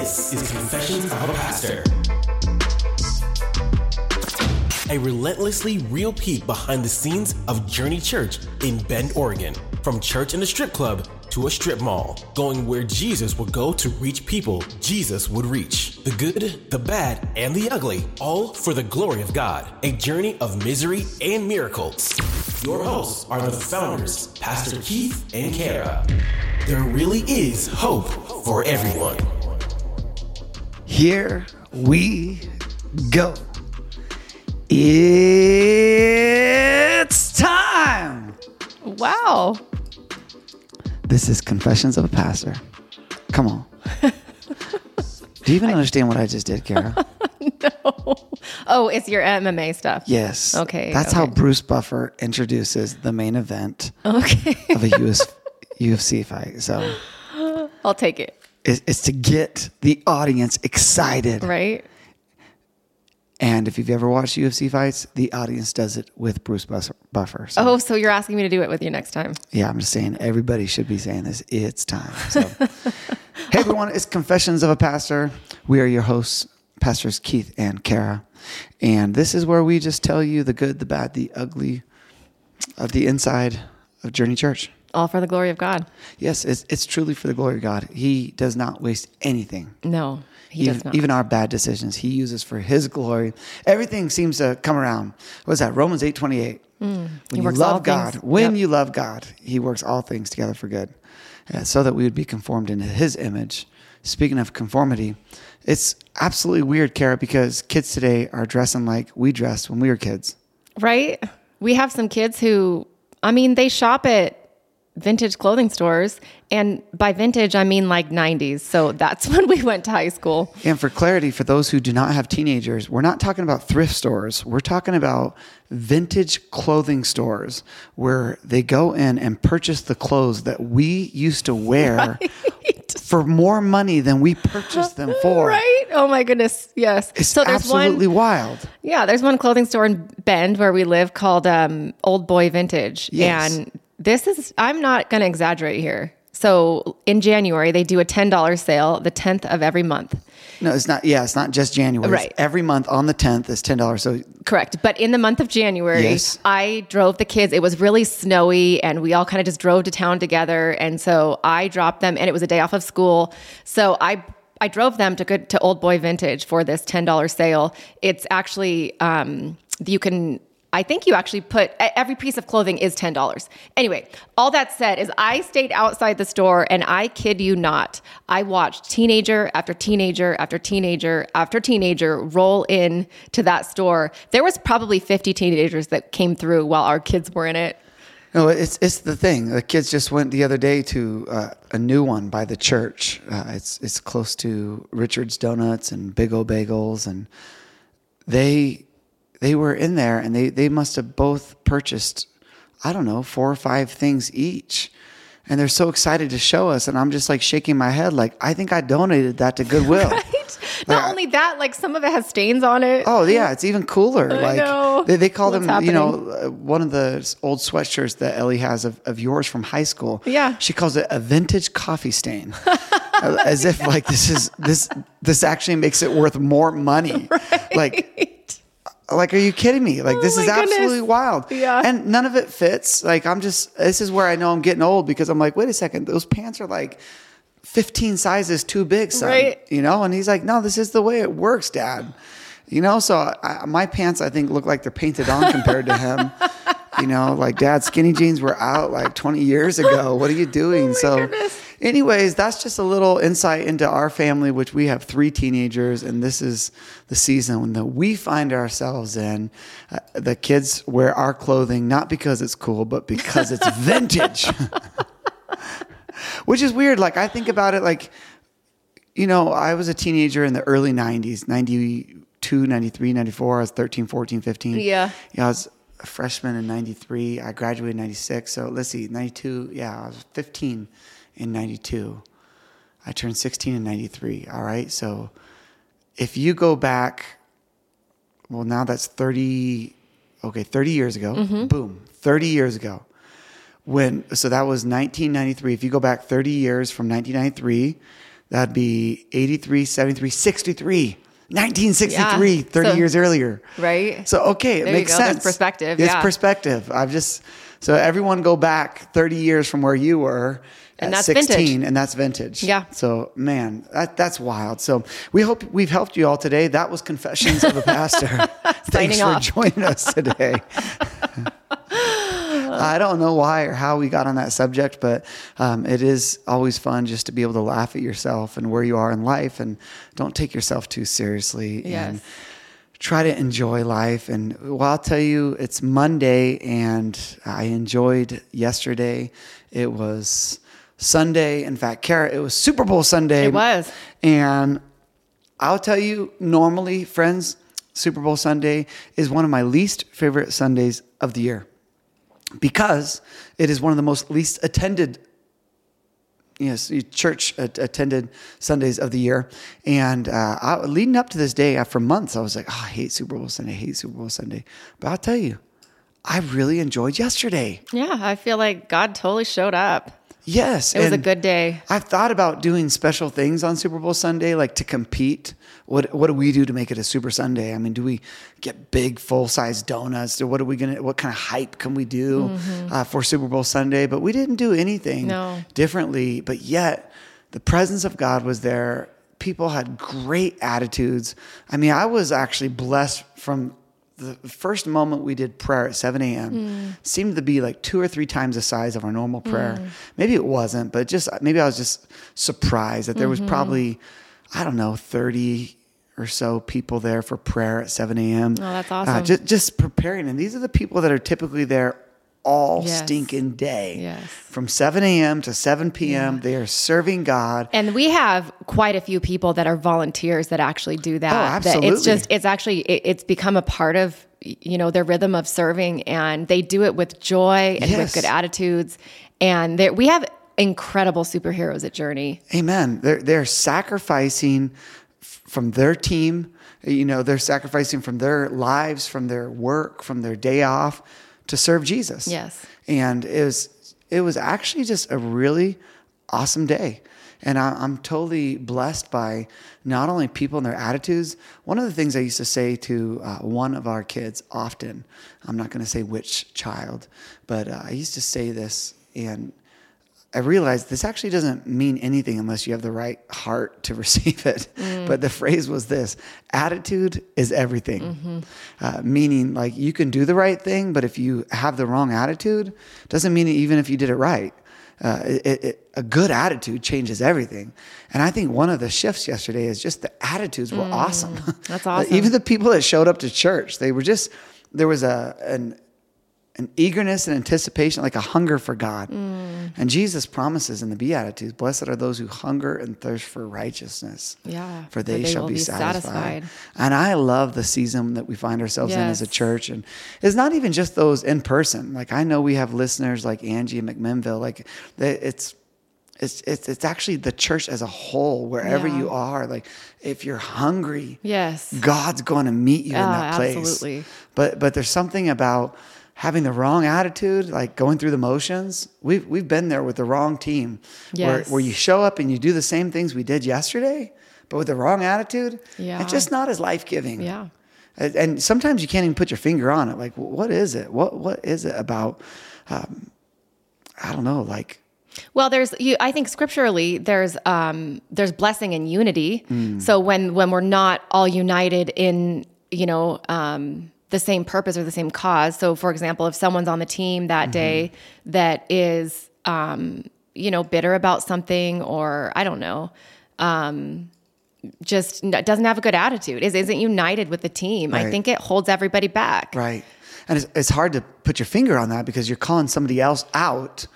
This is Confessions of a Pastor. A relentlessly real peek behind the scenes of Journey Church in Bend, Oregon. From church in a strip club to a strip mall, going where Jesus would go to reach people Jesus would reach. The good, the bad, and the ugly, all for the glory of God. A journey of misery and miracles. Your hosts are the founders, Pastor Keith and Kara. There really is hope for everyone. Here we go. It's time. Wow. This is Confessions of a Pastor. Come on. Do you even understand what I just did, Kara? No. Oh, it's your MMA stuff. Yes. Okay, That's how. Bruce Buffer introduces the main event Okay. of a US, UFC fight. So I'll take it. It's, it's to get the audience excited. Right? And if you've ever watched UFC fights, the audience does it with Bruce Buffer. So, Oh, so you're asking me to do it with you next time. yeah, I'm just saying everybody should be saying this. It's time. So, hey everyone, it's Confessions of a Pastor. We are your hosts, Pastors Keith and Kara. And this is where we just tell you the good, the bad, the ugly of the inside of Journey Church. All for the glory of God. Yes, it's, it's truly for the glory of God. He does not waste anything. No, he even, does not. even our bad decisions, he uses for his glory. Everything seems to come around. What's that? Romans eight twenty eight. when you works all love God, things- when yep. you love God, He works all things together for good, uh, so that we would be conformed into His image. Speaking of conformity, it's absolutely weird, Kara, because kids today are dressing like we dressed when we were kids. right? We have some kids who, I mean, they shop at vintage clothing stores. And by vintage, I mean like 90s. So that's when we went to high school. And for clarity, for those who do not have teenagers, we're not talking about thrift stores. We're talking about vintage clothing stores where they go in and purchase the clothes that we used to wear for more money than we purchased them for. Right? Oh my goodness. Yes. It's so there's absolutely one. wild. Yeah, there's one clothing store in Bend where we live called um, Old Boy Vintage. Yes. And this is, I'm not going to exaggerate here. So in January, they do a $10 sale the 10th of every month. No, it's not. Yeah, it's not just January. It's Right. every month on the 10th is $10. So Correct. But in the month of January, Yes. I drove the kids. It was really snowy and we all kind of just drove to town together. And so I dropped them and it was a day off of school. So I I drove them to good to Old Boy Vintage for this $10 sale. It's actually um you can I think you actually put every piece of clothing is $10. Anyway, all that said is I stayed outside the store and I kid you not, I watched teenager after teenager after teenager after teenager roll in to that store. There was probably 50 teenagers that came through while our kids were in it. No, it's it's the thing. The kids just went the other day to uh, a new one by the church. Uh, it's it's close to Richard's Donuts and Big O Bagels, and they they were in there, and they they must have both purchased, I don't know, four or five things each, and they're so excited to show us, and I'm just like shaking my head, like I think I donated that to Goodwill. Not Like, only that, like some of it has stains on it. Oh yeah, it's even cooler. like know. they, they call What's them, you know, uh, one of the old sweatshirts that Ellie has of, of yours from high school. Yeah. she calls it a vintage coffee stain, as if like this is this this actually makes it worth more money. Like like are you kidding me? Like this Oh is goodness. absolutely wild. Yeah. and none of it fits. Like I'm just this is where I know I'm getting old because I'm like, wait a second, those pants are like. 15 sizes too big, son. Right. You know, and he's like, no, this is the way it works, dad. You know, so I, my pants, I think, look like they're painted on compared to him. You know, like dad, skinny jeans were out like 20 years ago. What are you doing? Oh so, goodness. Anyways, that's just a little insight into our family, which we have three teenagers, and this is the season that we find ourselves in. Uh, the kids wear our clothing not because it's cool, but because it's vintage. Which is weird. Like I think about it like you know, I was a teenager in the early 90s, 92, 93, 94. I was 13, 14, 15. Yeah. Yeah, I was a freshman in 93. I graduated in 96. So let's see, 92. Yeah, I was 15 in 92. I turned 16 in 93. All right. So if you go back, well, now that's 30, okay, 30 years ago. Mm-hmm. Boom, 30 years ago. When, so that was 1993. If you go back 30 years from 1993, That'd be 83, 73, 63. 1963, Yeah. 30 So- years earlier. Right. So okay, it There makes go. That's sense. perspective, It's yeah. perspective. I've just so everyone go back 30 years from where you were And at that's vintage. and that's vintage. Yeah. So man, that, that's wild. So we hope we've helped you all today. That was Confessions of a Pastor. Thanks for off. joining us today. I don't know why or how we got on that subject, but um, it is always fun just to be able to laugh at yourself and where you are in life, and don't take yourself too seriously. And Yes. try to enjoy life. And well, I'll tell you, it's Monday, and I enjoyed yesterday. It was Sunday. In fact, Kara, it was Super Bowl Sunday. It was. And I'll tell you, normally, friends, Super Bowl Sunday is one of my least favorite Sundays of the year because it is one of the most least attended yes, church attended Sundays of the year. And uh, I, leading up to this day, for months, I was like, oh, I hate Super Bowl Sunday, I hate Super Bowl Sunday. But I'll tell you, I really enjoyed yesterday. Yeah, I feel like God totally showed up. Yes. It was a good day. I've thought about doing special things on Super Bowl Sunday, like to compete. What what do we do to make it a Super Sunday? I mean, do we get big full size donuts? Or what are we gonna? What kind of hype can we do uh, for Super Bowl Sunday? But we didn't do anything No. differently. But yet, the presence of God was there. People had great attitudes. I mean, I was actually blessed from the first moment we did prayer at 7 a.m. Mm. seemed to be like two or three times the size of our normal prayer. Mm. Maybe it wasn't, but just uh, maybe I was just surprised that there was mm-hmm. probably, I don't know, 30 or so people there for prayer at 7 a.m. Oh, that's Uh, awesome. just, just preparing. And these are the people that are typically there all Yes. stinking day. Yes. From 7 a.m. to 7 p.m., they are serving God. And we have quite a few people that are volunteers that actually do that. Oh, That absolutely. it's just it's actually it, it's become a part of you know their rhythm of serving, and they do it with joy and Yes. with good attitudes. And there- we have incredible superheroes at Journey. Amen. They're they're sacrificing f- from their team. You know, they're sacrificing from their lives, from their work, from their day off to serve Jesus. Yes. And it was it was actually just a really awesome day. And I, I'm totally blessed by not only people and their attitudes. One of the things I used to say to uh, one of our kids often, I'm not going to say which child, but uh, I used to say this, and I realized this actually doesn't mean anything unless you have the right heart to receive it. But the phrase was this attitude is everything. Uh, meaning, like, you can do the right thing, but if you have the wrong attitude, doesn't mean even if you did it right. Uh, it, it, a good attitude changes everything. And I think one of the shifts yesterday is just the attitudes were awesome. That's awesome. Even the people that showed up to church, they were just, there was a, an, an eagerness and anticipation, like a hunger for God. Mm. And Jesus promises in the Beatitudes, blessed are those who hunger and thirst for righteousness. Yeah, For they, shall be, be satisfied. satisfied. And I love the season that we find ourselves in as a church. And it's not even just those in person. Like I know we have listeners like Angie and McMinnville. Like it's, it's, it's, it's actually the church as a whole, wherever Yeah. you are. Like if you're hungry, Yes. God's going to meet you in Ah, that place. absolutely. But but there's something about having the wrong attitude, like going through the motions. We've we've been there with the wrong team, where Yes. where you show up and you do the same things we did yesterday, but with the wrong attitude. Yeah. it's just not as life giving. Yeah. And, and sometimes you can't even put your finger on it. Like, what is it? What what is it about? Um, I don't know. Like, Well, there's you. I think scripturally, there's um, there's blessing and unity. Mm. So when when we're not all united in you know um, the same purpose or the same cause. So for example, if someone's on the team that Mm-hmm. day that is um, you know bitter about something or I don't know. Um, just doesn't have a good attitude is isn't united with the team i think it holds everybody back Right. And it's, it's hard to put your finger on that because you're calling somebody else out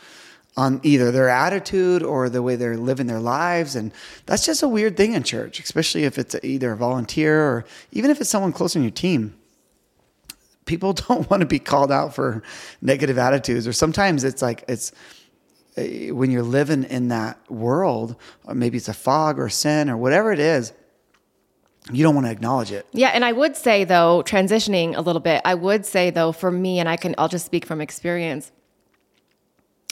on either their attitude or the way they're living their lives. And that's just a weird thing in church, especially if it's either a volunteer or even if it's someone close on your team. People don't want to be called out for negative attitudes, or sometimes it's like it's eh, when you're living in that world, or maybe it's a fog or sin or whatever it is, you don't want to acknowledge it. Yeah, and I would say though, transitioning a little bit, I would say though, for me, and I can, I'll just speak from experience.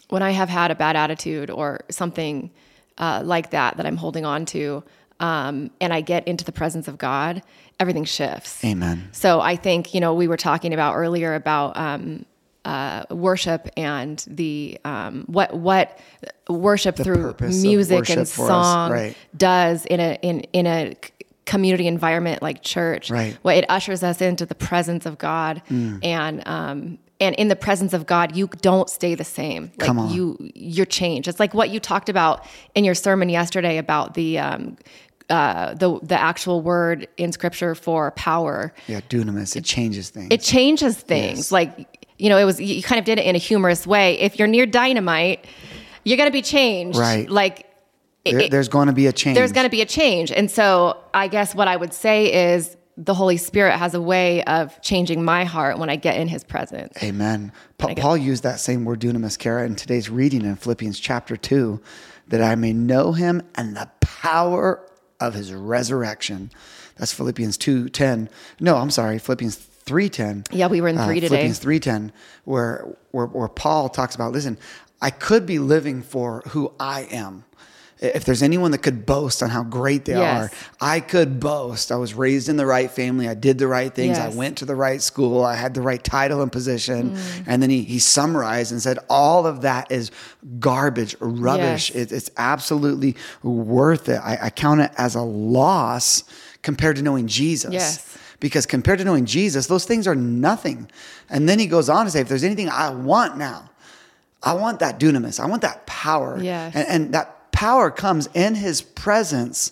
When I have had a bad attitude or something uh, like that that I'm holding on to, um, and I get into the presence of God, everything shifts. Amen. So I think you know we were talking about earlier about um, uh, worship and the um, what what worship through music worship and song right. does in a in in a community environment like church. Right. Well, it ushers us into the presence of God, Mm. and um, and in the presence of God, you don't stay the same. Like Come on. you you're changed. It's like what you talked about in your sermon yesterday about the. Um, uh, the the actual word in scripture for power, Yeah, dunamis. It changes things. it changes things. Yes. Like you know, it was you kind of did it in a humorous way. If you're near dynamite, you're gonna be changed. Right. Like There- it- there's going to be a change. there's going to be a change. And so I guess what I would say is the Holy Spirit has a way of changing my heart when I get in his presence. Amen. Pa- Paul used that same word dunamis, Kara, in today's reading in Philippians chapter 2, that I may know him and the power of his resurrection. That's Philippians 2.10. No, I'm sorry, Philippians 3.10. Yeah, we were in uh, three today. Philippians 3.10, where, where, where Paul talks about, listen, I could be living for who I am. If there's anyone that could boast on how great they Yes. are, I could boast. I was raised in the right family. I did the right things. I went to the right school. I had the right title and position. Mm. And then he, he summarized and said, all of that is garbage, rubbish. Yes. It, it's absolutely worth it. I, I count it as a loss compared to knowing Jesus. Yes. Because compared to knowing Jesus, those things are nothing. And then he goes on to say, if there's anything I want now, I want that dunamis. I want that power. Yes. And, and that power comes in his presence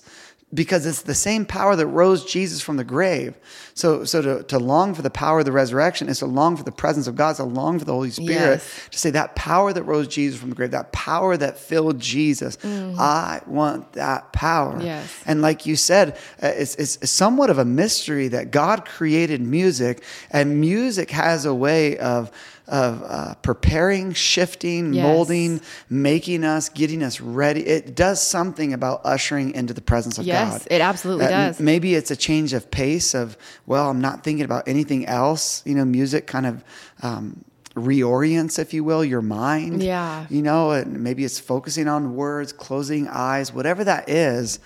because it's the same power that rose Jesus from the grave. So, so to, to long for the power of the resurrection is to long for the presence of God, to long for the Holy Spirit, Yes. to say that power that rose Jesus from the grave, that power that filled Jesus, I want that power. Mm. Yes. And like you said, uh, it's, it's somewhat of a mystery that God created music, and music has a way of of uh, preparing, shifting, Yes. molding, making us, getting us ready. It does something about ushering into the presence of Yes, God. it absolutely m- does. Maybe it's a change of pace of, well, I'm not thinking about anything else. You know, music kind of um, reorients, if you will, your mind. Yeah. You know, and maybe it's focusing on words, closing eyes, whatever that is.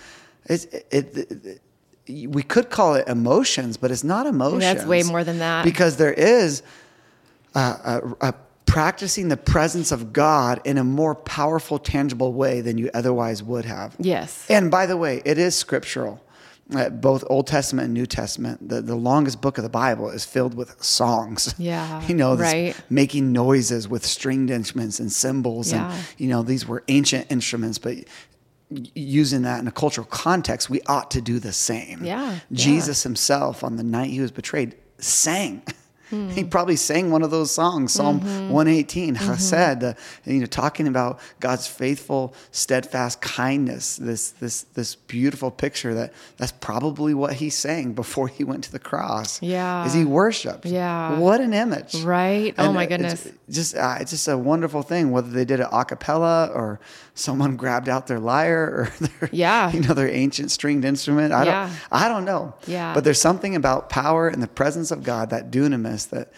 It's, it, it, it, we could call it emotions, but it's not emotions. That's way more than that. Because there is uh, uh, practicing the presence of God in a more powerful, tangible way than you otherwise would have. Yes. And by the way, it is scriptural. Uh, both Old Testament and New Testament. The, the longest book of the Bible is filled with songs. Yeah, You know, right. making noises with stringed instruments and cymbals. Yeah. And, you know, these were ancient instruments, but using that in a cultural context, we ought to do the same. Yeah, yeah. Jesus himself, on the night he was betrayed, sang. Hmm. He probably sang one of those songs, Psalm Mm-hmm. 118, Chesed, uh, you know, talking about God's faithful, steadfast kindness. This this this beautiful picture that that's probably what he sang before he went to the cross. Yeah. as he worshipped. Yeah. what an image. Right? Oh my it's goodness. Just uh, it's just a wonderful thing. Whether they did it a cappella or someone grabbed out their lyre or their Yeah. you know their ancient stringed instrument. I Yeah. don't I don't know. Yeah. But there's something about power and the presence of God, that dunamis, that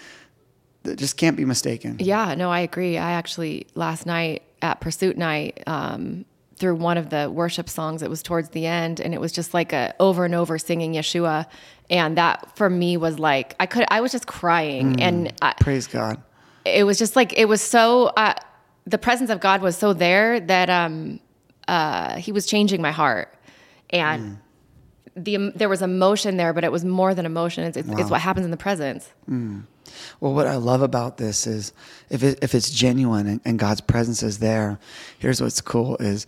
that just can't be mistaken. Yeah, no, I agree. I actually last night at Pursuit Night, um, through one of the worship songs, it was towards the end, and it was just like a over and over singing Yeshua, and that for me was like I could I was just crying, and I, Praise God. It was just like it was so uh, the presence of God was so there that um uh he was changing my heart. And the there was emotion there but it was more than emotion. It's, it's, it's what happens in the presence. Well, what I love about this is if it, if it's genuine and, and God's presence is there, here's what's cool is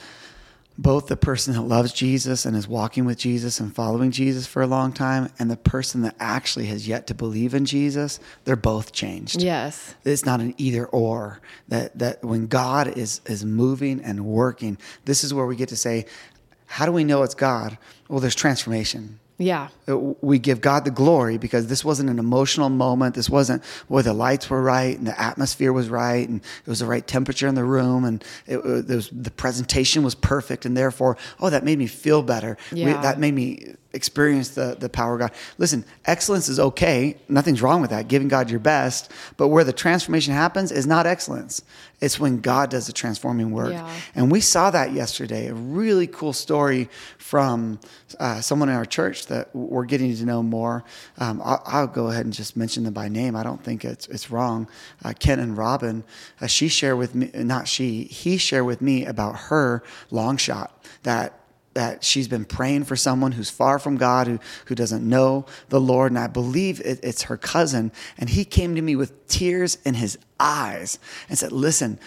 both the person that loves Jesus and is walking with Jesus and following Jesus for a long time and the person that actually has yet to believe in Jesus, they're both changed. yes It's not an either or. That that when God is is moving and working, this is where we get to say, how do we know it's God? Well, there's transformation. Yeah Uh, we give God the glory because this wasn't an emotional moment. This wasn't where the lights were right and the atmosphere was right and it was the right temperature in the room and it, uh, there was, the presentation was perfect and therefore, oh, that made me feel better. We- Yeah. that made me experience the the power of God. Listen, excellence is okay. Nothing's wrong with that. Giving God your best, but where the transformation happens is not excellence. It's when God does the transforming work. Yeah. And we saw that yesterday. A really cool story from uh, someone in our church that we're getting to know more. Um, I'll, I'll, go ahead and just mention them by name. I don't think it's it's wrong. Uh, Ken and Robin, uh, she shared with me, not she, he shared with me about her long shot that that she's been praying for someone who's far from God, who, who doesn't know the Lord. And I believe it, it's her cousin. And he came to me with tears in his eyes and said, Listen,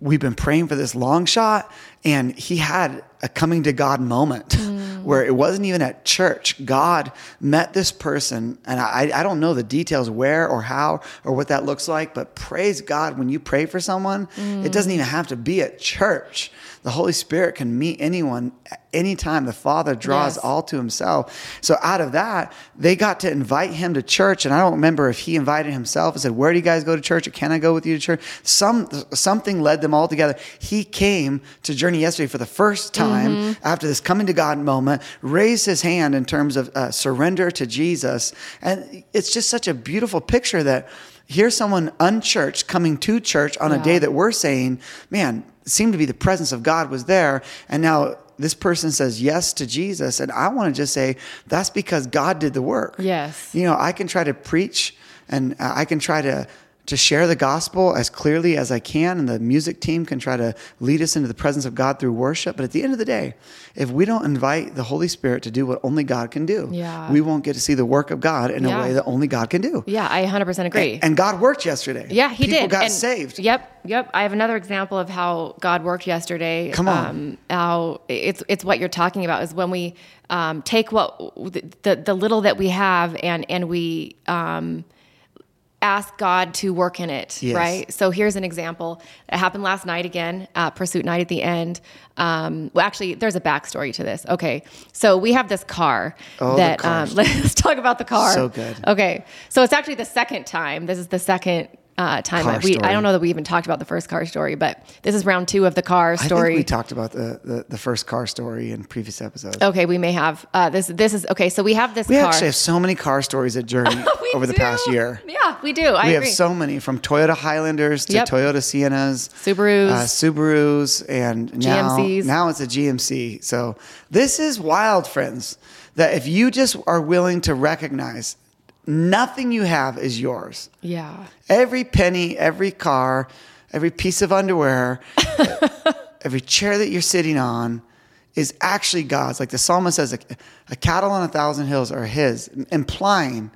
we've been praying for this long shot. And he had a coming to God moment mm. where it wasn't even at church. God met this person. And I, I don't know the details where or how or what that looks like, but praise God when you pray for someone, mm. it doesn't even have to be at church. The Holy Spirit can meet anyone anytime. The Father draws yes. all to himself. So out of that, they got to invite him to church. And I don't remember if he invited himself and said, Where do you guys go to church? Or can I go with you to church? Some something led them all together. He came to Journey yesterday for the first time mm-hmm. after this coming to God moment, raised his hand in terms of uh, surrender to Jesus. And it's just such a beautiful picture that here's someone unchurched coming to church on yeah. a day that we're saying, man, seemed to be the presence of God was there. And now this person says yes to Jesus. And I want to just say that's because God did the work. Yes. You know, I can try to preach and I can try to to share the gospel as clearly as I can, and the music team can try to lead us into the presence of God through worship. But at the end of the day, if we don't invite the Holy Spirit to do what only God can do, yeah. we won't get to see the work of God in yeah. a way that only God can do. Yeah, I 100% agree. And, and God worked yesterday. Yeah, He People did. got and, saved. Yep, yep. I have another example of how God worked yesterday. Come on. Um, how it's it's what you're talking about is when we um, take what the the little that we have and and we. Um, ask God to work in it, yes. right? So here's an example. It happened last night again, uh, pursuit night at the end. Um, well, actually, there's a backstory to this. Okay, so we have this car oh, that. Um, let's talk about the car. So good. Okay, so it's actually the second time. This is the second uh, time we story. I don't know that we even talked about the first car story, but this is round two of the car story. we talked about the, the, the first car story in previous episodes. Okay, we may have. Uh, this this is okay. So we have this. We car. actually have so many car stories at Journey over do. the past year. Yeah, we do. I we agree. have so many from Toyota Highlanders to yep. Toyota Siennas, Subarus, uh, Subarus, and now GMCs. now it's a GMC. So this is wild, friends. That if you just are willing to recognize nothing you have is yours. Yeah. Every penny, every car, every piece of underwear, every chair that you're sitting on is actually God's. Like the psalmist says, a, a cattle on a thousand hills are his, implying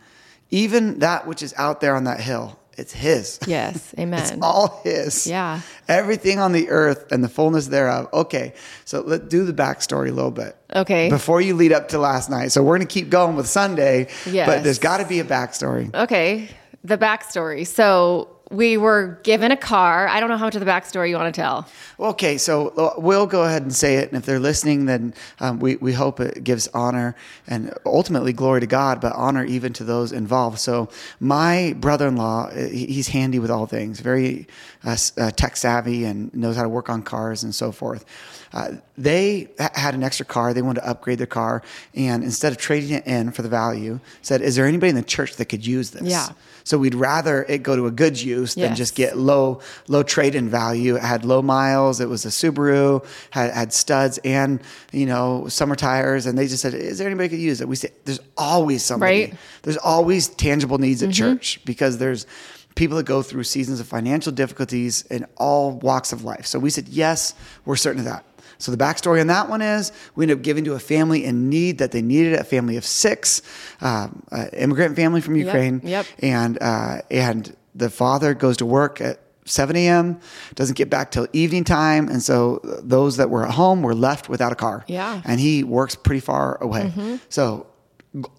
even that which is out there on that hill it's his. Yes, amen. it's all his. Yeah. Everything on the earth and the fullness thereof. Okay, so let's do the backstory a little bit. Okay. Before you lead up to last night. So we're going to keep going with Sunday. Yes. But there's got to be a backstory. Okay, the backstory. So we were given a car. I don't know how much of the backstory you want to tell. Okay, so uh, we'll go ahead and say it. And if they're listening, then um, we, we hope it gives honor and ultimately glory to God, but honor even to those involved. So, my brother in law, uh, he's handy with all things, very uh, uh, tech savvy and knows how to work on cars and so forth. Uh, they had an extra car. They wanted to upgrade their car. And instead of trading it in for the value, said, Is there anybody in the church that could use this? Yeah. So we'd rather it go to a good use yes. than just get low low trade in value. It had low miles. It was a Subaru, had, had studs and you know summer tires. And they just said, "Is there anybody could use it?" We said, "There's always somebody. Right. There's always tangible needs at mm-hmm. church because there's." People that go through seasons of financial difficulties in all walks of life. So we said, yes, we're certain of that. So the backstory on that one is we ended up giving to a family in need that they needed, a family of six, um, immigrant family from Ukraine. Yep. yep. And uh, and the father goes to work at 7 a.m. doesn't get back till evening time, and so those that were at home were left without a car. Yeah. And he works pretty far away. Mm-hmm. So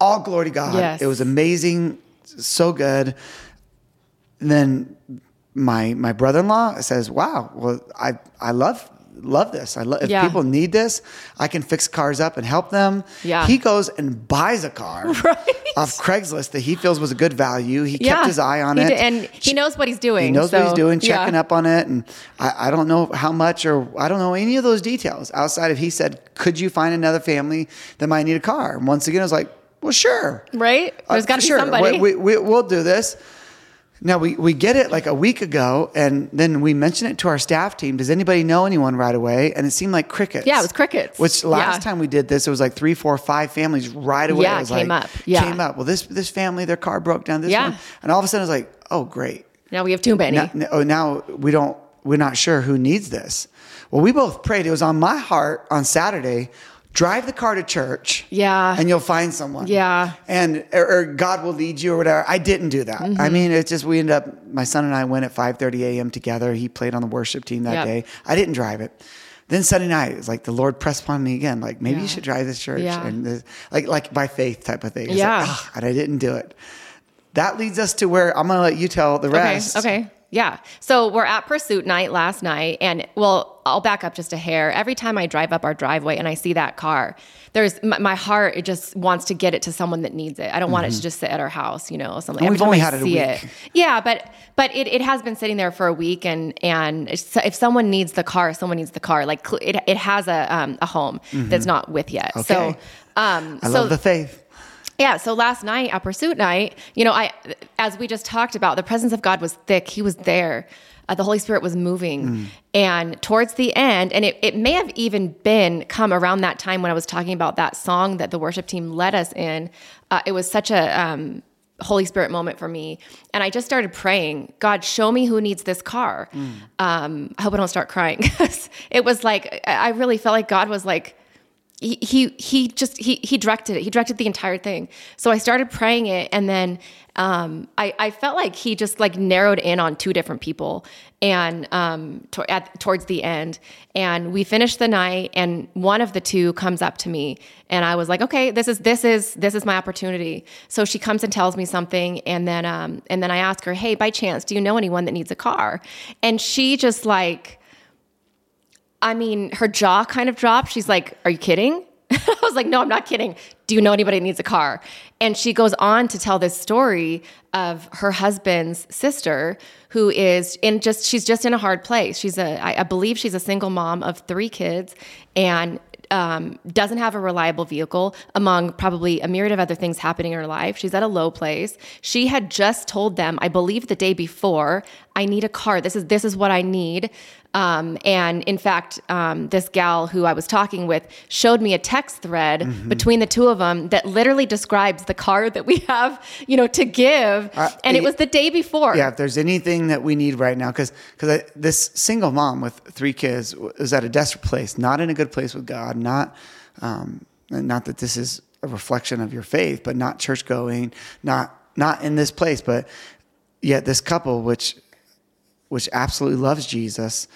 all glory to God. Yes. It was amazing, so good. And then my my brother-in-law says, "Wow, well, I I love love this. I love if Yeah. people need this, I can fix cars up and help them. Yeah. He goes and buys a car. Right. off Craigslist that he feels was a good value. He Yeah. kept his eye on He it. did- and he knows what he's doing, He knows what he's so, doing, yeah. checking up on it. And I, I don't know how much or I don't know any of those details outside of he said, Could you find another family that might need a car? And once again, I was like, Well, sure. Right? There's Uh, got to sure. be somebody. We, we, we'll do this. Now we, we get it like a week ago, and then we mention it to our staff team. Does anybody know anyone right away? And it seemed like crickets. Yeah, it was crickets. Which last Yeah. time we did this, it was like three, four, five families right away. Yeah, it was came like, up. Yeah. came up. Well, this this family, their car broke down. This Yeah. one, and all of a sudden, I was like, oh, great. now we have too many. Now, oh, now we don't. We're not sure who needs this. Well, we both prayed. It was on my heart on Saturday. Drive the car to church. Yeah. And you'll find someone. Yeah. And or, or God will lead you or whatever. I didn't do that. Mm-hmm. I mean, it's just we ended up. My son and I went at 5:30 a.m. together. He played on the worship team that Yep. day. I didn't drive it. Then Sunday night, it's like the Lord pressed upon me again. Like maybe you should drive this church, Yeah. and this, like like by faith type of thing. It's Yeah. Like, "Ah," and I didn't do it. That leads us to where I'm going to let you tell the rest. Okay. Okay. Yeah. So we're at Pursuit Night last night, and well, I'll back up just a hair. Every time I drive up our driveway and I see that car, there's my, my heart. It just wants to get it to someone that needs it. I don't want it to just sit at our house, you know. Something. Mm-hmm. We've only I had it a week. Yeah, but but it, it has been sitting there for a week, and and if someone needs the car, someone needs the car. Like it, it has a um, a home that's not with yet. So. Mm-hmm. Okay. Um, I so love the faith. Yeah, so last night at Pursuit Night, you know, I as we just talked about, the presence of God was thick. He was there. Uh, the Holy Spirit was moving. And towards the end, and it, it may have even been come around that time when I was talking about that song that the worship team led us in. Uh, it was such a um, Holy Spirit moment for me. And I just started praying, God, show me who needs this car. Um, I hope I don't start crying because it was like, I really felt like God was like, he he just he he directed it. He directed the entire thing. So I started praying it, and then um, I I felt like he just like narrowed in on two different people, and um, to, at towards the end, and we finished the night, and one of the two comes up to me, and I was like, okay, this is this is this is my opportunity. So she comes and tells me something, and then um, and then I ask her, hey, by chance, do you know anyone that needs a car? And she just like. I mean, her jaw kind of dropped. She's like, Are you kidding? I was like, No, I'm not kidding. Do you know anybody that needs a car? And she goes on to tell this story of her husband's sister who is in just, she's just in a hard place. She's a, I, I believe she's a single mom of three kids and um, doesn't have a reliable vehicle among probably a myriad of other things happening in her life. She's at a low place. She had just told them, I believe the day before, I need a car. This is this is what I need. Um, and in fact, um, this gal who I was talking with showed me a text thread Mm-hmm. between the two of them that literally describes the car that we have, you know, to give. and it was the day before. Uh, Yeah, if there's anything that we need right now, because because this single mom with three kids is at a desperate place, not in a good place with God, not um, not that this is a reflection of your faith, but not church going, not not in this place, but yet this couple, which which absolutely loves Jesus,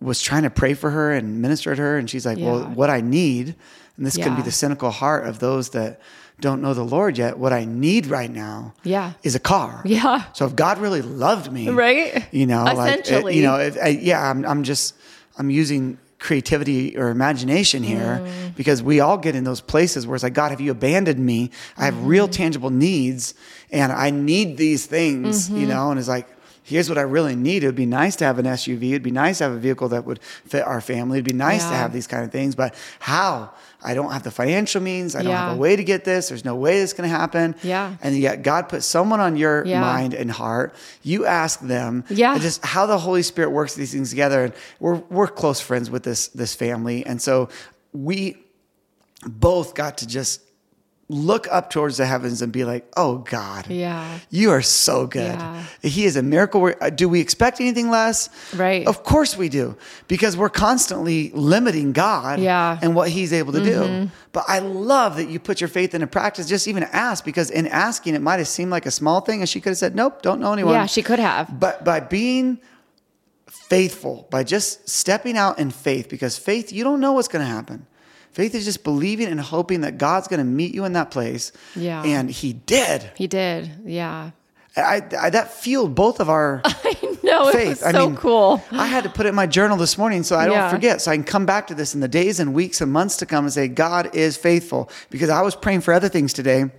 was trying to pray for her and minister to her, and she's like, "Well, what I need, and this can be the cynical heart of those that." Don't know the Lord yet. What I need right now Yeah. is a car. Yeah. So if God really loved me, Right? You know, like it- Essentially. you know, if, I, yeah, I'm, I'm just, I'm using creativity or imagination here Mm. because we all get in those places where it's like, God, have you abandoned me? I have real Mm-hmm. tangible needs and I need these things, you Mm-hmm. know, and it's like, here's what I really need. It would be nice to have an SUV. It'd be nice to have a vehicle that would fit our family. It'd be nice to have these kind of things, but how? I don't have the financial means. I don't have a way to get this. There's no way going to happen. Yeah. And yet God put someone on your Yeah. mind and heart. You ask them. Yeah. Just how the Holy Spirit works these things together. And we're we're close friends with this this family. And so we both got to just look up towards the heavens and be like, oh God. Yeah. You are so good. Yeah. He is a miracle. uh, Do we expect anything less? Right. Of course we do, because we're constantly limiting God Yeah. Mm-hmm. and what He's able to do. But I love that you put your faith into practice. Just even ask, because in asking, it might have seemed like a small thing, and she could have said, "Nope, don't know anyone." Yeah, she could have. But by being faithful, by just stepping out in faith, because faith, you don't know what's going to happen. Faith is just believing and hoping that God's going to meet you in that place. Yeah. And He did. He did. Yeah. I, I that fueled both of our No, it faith. was so cool. I had to put it in my journal this morning so I don't Yeah. forget, so I can come back to this in the days and weeks and months to come and say, God is faithful. Because I was praying for other things today.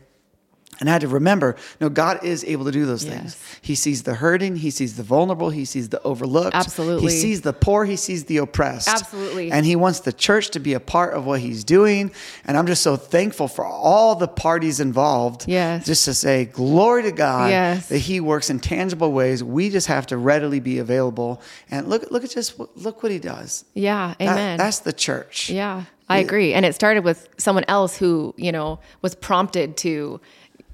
And I had to remember, no, God is able to do those Yes. things. He sees the hurting, He sees the vulnerable, He sees the overlooked. Absolutely. He sees the poor, He sees the oppressed. Absolutely. And He wants the church to be a part of what He's doing. And I'm just so thankful for all the parties involved. Yes. Just to say, glory to God Yes. that He works in tangible ways. We just have to readily be available. And look, look at just look what He does. Yeah. That- Amen. that's the church. Yeah, I agree. And it started with someone else who, you know, was prompted to,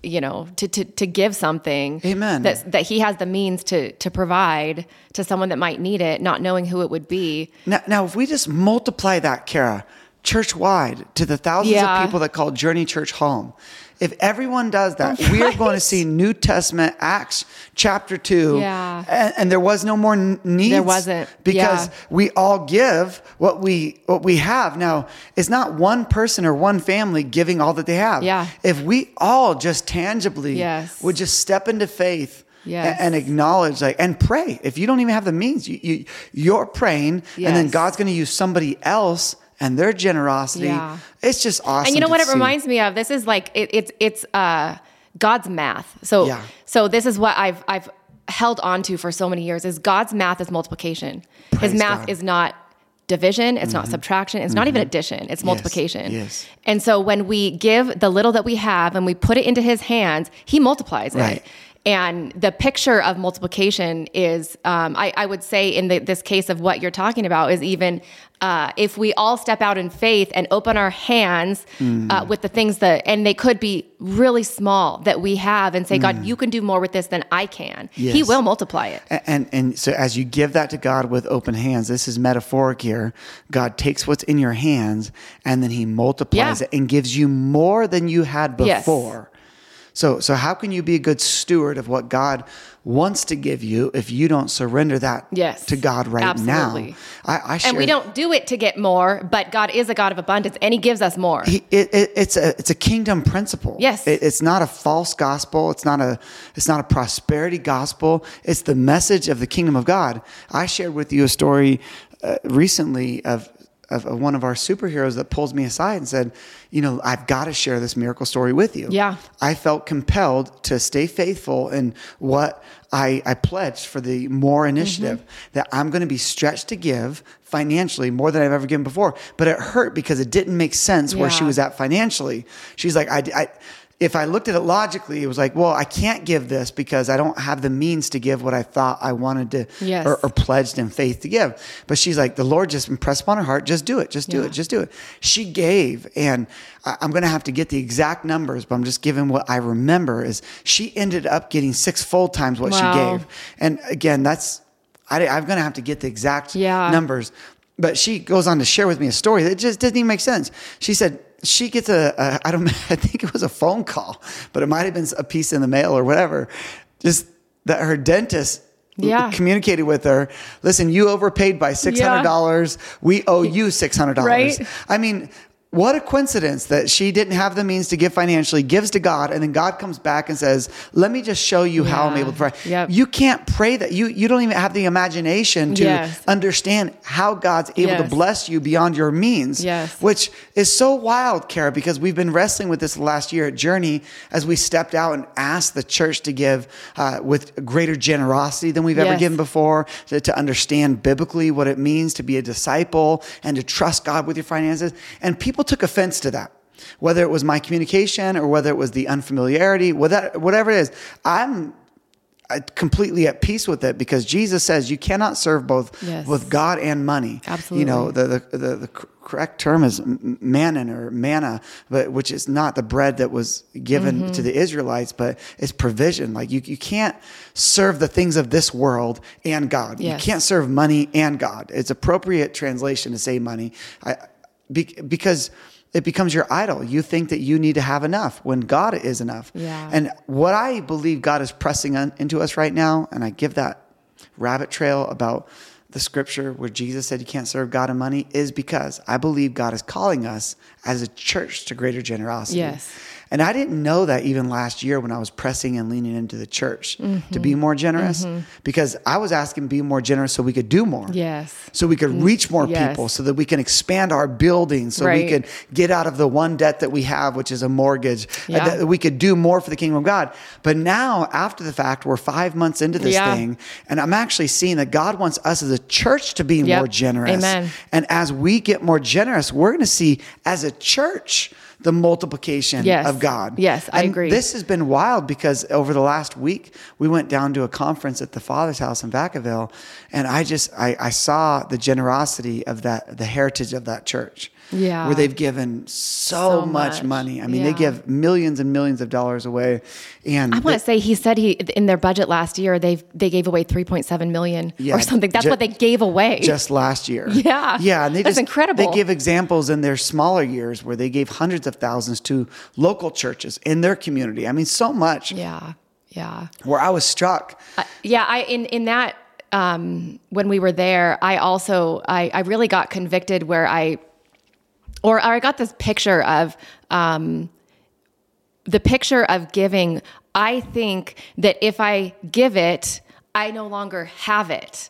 you know, to to, to give something. Amen. That that he has the means to to provide to someone that might need it, not knowing who it would be. Now, now, if we just multiply that, Kara, church wide to the thousands Yeah. of people that call Journey Church home, if everyone does that, we are going to see New Testament Acts chapter two, Yeah. and, and there was no more needs. There wasn't. because Yeah. we all give what we what we have. Now, it's not one person or one family giving all that they have. Yeah. If we all just tangibly Yes. would just step into faith. Yes. And acknowledge, like, and pray. If you don't even have the means, you, you you're praying, and then God's going to use somebody else and their generosity. Yeah. It's just awesome. and you know what it reminds me of? This is like it, it's it's uh God's math. So Yeah. so this is what I've I've held on to for so many years is God's math is multiplication. Praise His math God. is not division, it's not subtraction, it's not even addition, it's multiplication. yes. And so when we give the little that we have and we put it into his hands, he multiplies it. And the picture of multiplication is, um, I, I would say, in the, this case of what you're talking about, is even uh, if we all step out in faith and open our hands Mm. uh, with the things that, and they could be really small that we have, and say, God, you can do more with this than I can. He Mm. Will multiply it. A- And and so as you give that to God with open hands, this is metaphoric here. God takes what's in your hands and then He multiplies Yeah. it and gives you more than you had Yes. So so how can you be a good steward of what God wants to give you if you don't surrender that Yes. to God right Absolutely. now? I, I And we don't do it to get more, but God is a God of abundance, and He gives us more. He, it, it, it's a it's a kingdom principle. Yes. It- it's not a false gospel. It's not a it's not a prosperity gospel. It's the message of the kingdom of God. I shared with you a story uh, recently of, of of one of our superheroes that pulls me aside and said, you know, I've got to share this miracle story with you. Yeah. I felt compelled to stay faithful in what I, I pledged for the more initiative mm-hmm. that I'm going to be stretched to give financially more than I've ever given before. But it hurt because it didn't make sense where she was at financially. She's like, I, I, if I looked at it logically, it was like, well, I can't give this because I don't have the means to give what I thought I wanted to Yes. or, or pledged in faith to give. But she's like, the Lord just impressed upon her heart, just do it, just do Yeah. it, just do it. She gave, and I, I'm going to have to get the exact numbers, but I'm just giving what I remember is she ended up getting six full times what Wow. she gave. And again, that's, I, I'm going to have to get the exact Yeah. numbers. But she goes on to share with me a story that just didn't even make sense. She said she gets a, a I don't I think it was a phone call, but it might have been a piece in the mail or whatever. Just that her dentist Yeah. communicated with her. Listen, you overpaid by six hundred dollars. We owe you six hundred dollars. Right. I mean. What a coincidence that she didn't have the means to give financially, gives to God, and then God comes back and says, "Let me just show you how I'm able to pray." Yep. You can't pray that. You you don't even have the imagination to Yes. understand how God's able to bless you beyond your means. Yes. Which is so wild, Kara, because we've been wrestling with this last year at Journey as we stepped out and asked the church to give uh, with greater generosity than we've ever given before, to, to understand biblically what it means to be a disciple and to trust God with your finances. And people took offense to that. Whether it was my communication or whether it was the unfamiliarity, whatever it is, I'm uh, completely at peace with it because Jesus says you cannot serve both Yes. with God and money. Absolutely. You know, the the, the, the correct term is m- mammon or manna, but which is not the bread that was given Mm-hmm. to the Israelites, but it's provision. Like you, you can't serve the things of this world and God. Yes. You can't serve money and God. It's appropriate translation to say money, I, be, because it becomes your idol. You think that you need to have enough when God is enough. Yeah. And what I believe God is pressing on, into us right now, and I give that rabbit trail about the scripture where Jesus said you can't serve God and money, is because I believe God is calling us as a church to greater generosity. Yes. And I didn't know that even last year when I was pressing and leaning into the church to be more generous because I was asking be more generous so we could do more. Yes. So we could reach more Yes. people so that we can expand our building so we Right. could get out of the one debt that we have, which is a mortgage, uh, Yeah. that we could do more for the kingdom of God. But now, after the fact, we're five months into this Yeah. thing, and I'm actually seeing that God wants us as a church to be Yep. more generous. Amen. And as we get more generous, we're going to see as a church the multiplication Yes. of God. Yes, I And agree. This has been wild because over the last week, we went down to a conference at the Father's house in Vacaville, and I just I, I saw the generosity of that, the heritage of that church. Yeah. Where they've given so, So much, much. money. I mean, Yeah. they give millions and millions of dollars away. And I want to say he said he in their budget last year they they gave away 3.7 million Yeah, or something. That's ju- what they gave away. just last year. Yeah. Yeah. And they That's just incredible. They give examples in their smaller years where they gave hundreds of thousands to local churches in their community. I mean, so much yeah. Yeah. where I was struck. yeah i in in that um when we were there i also i i really got convicted where i or i got this picture of um the picture of giving. I think that if i give it i no longer have it.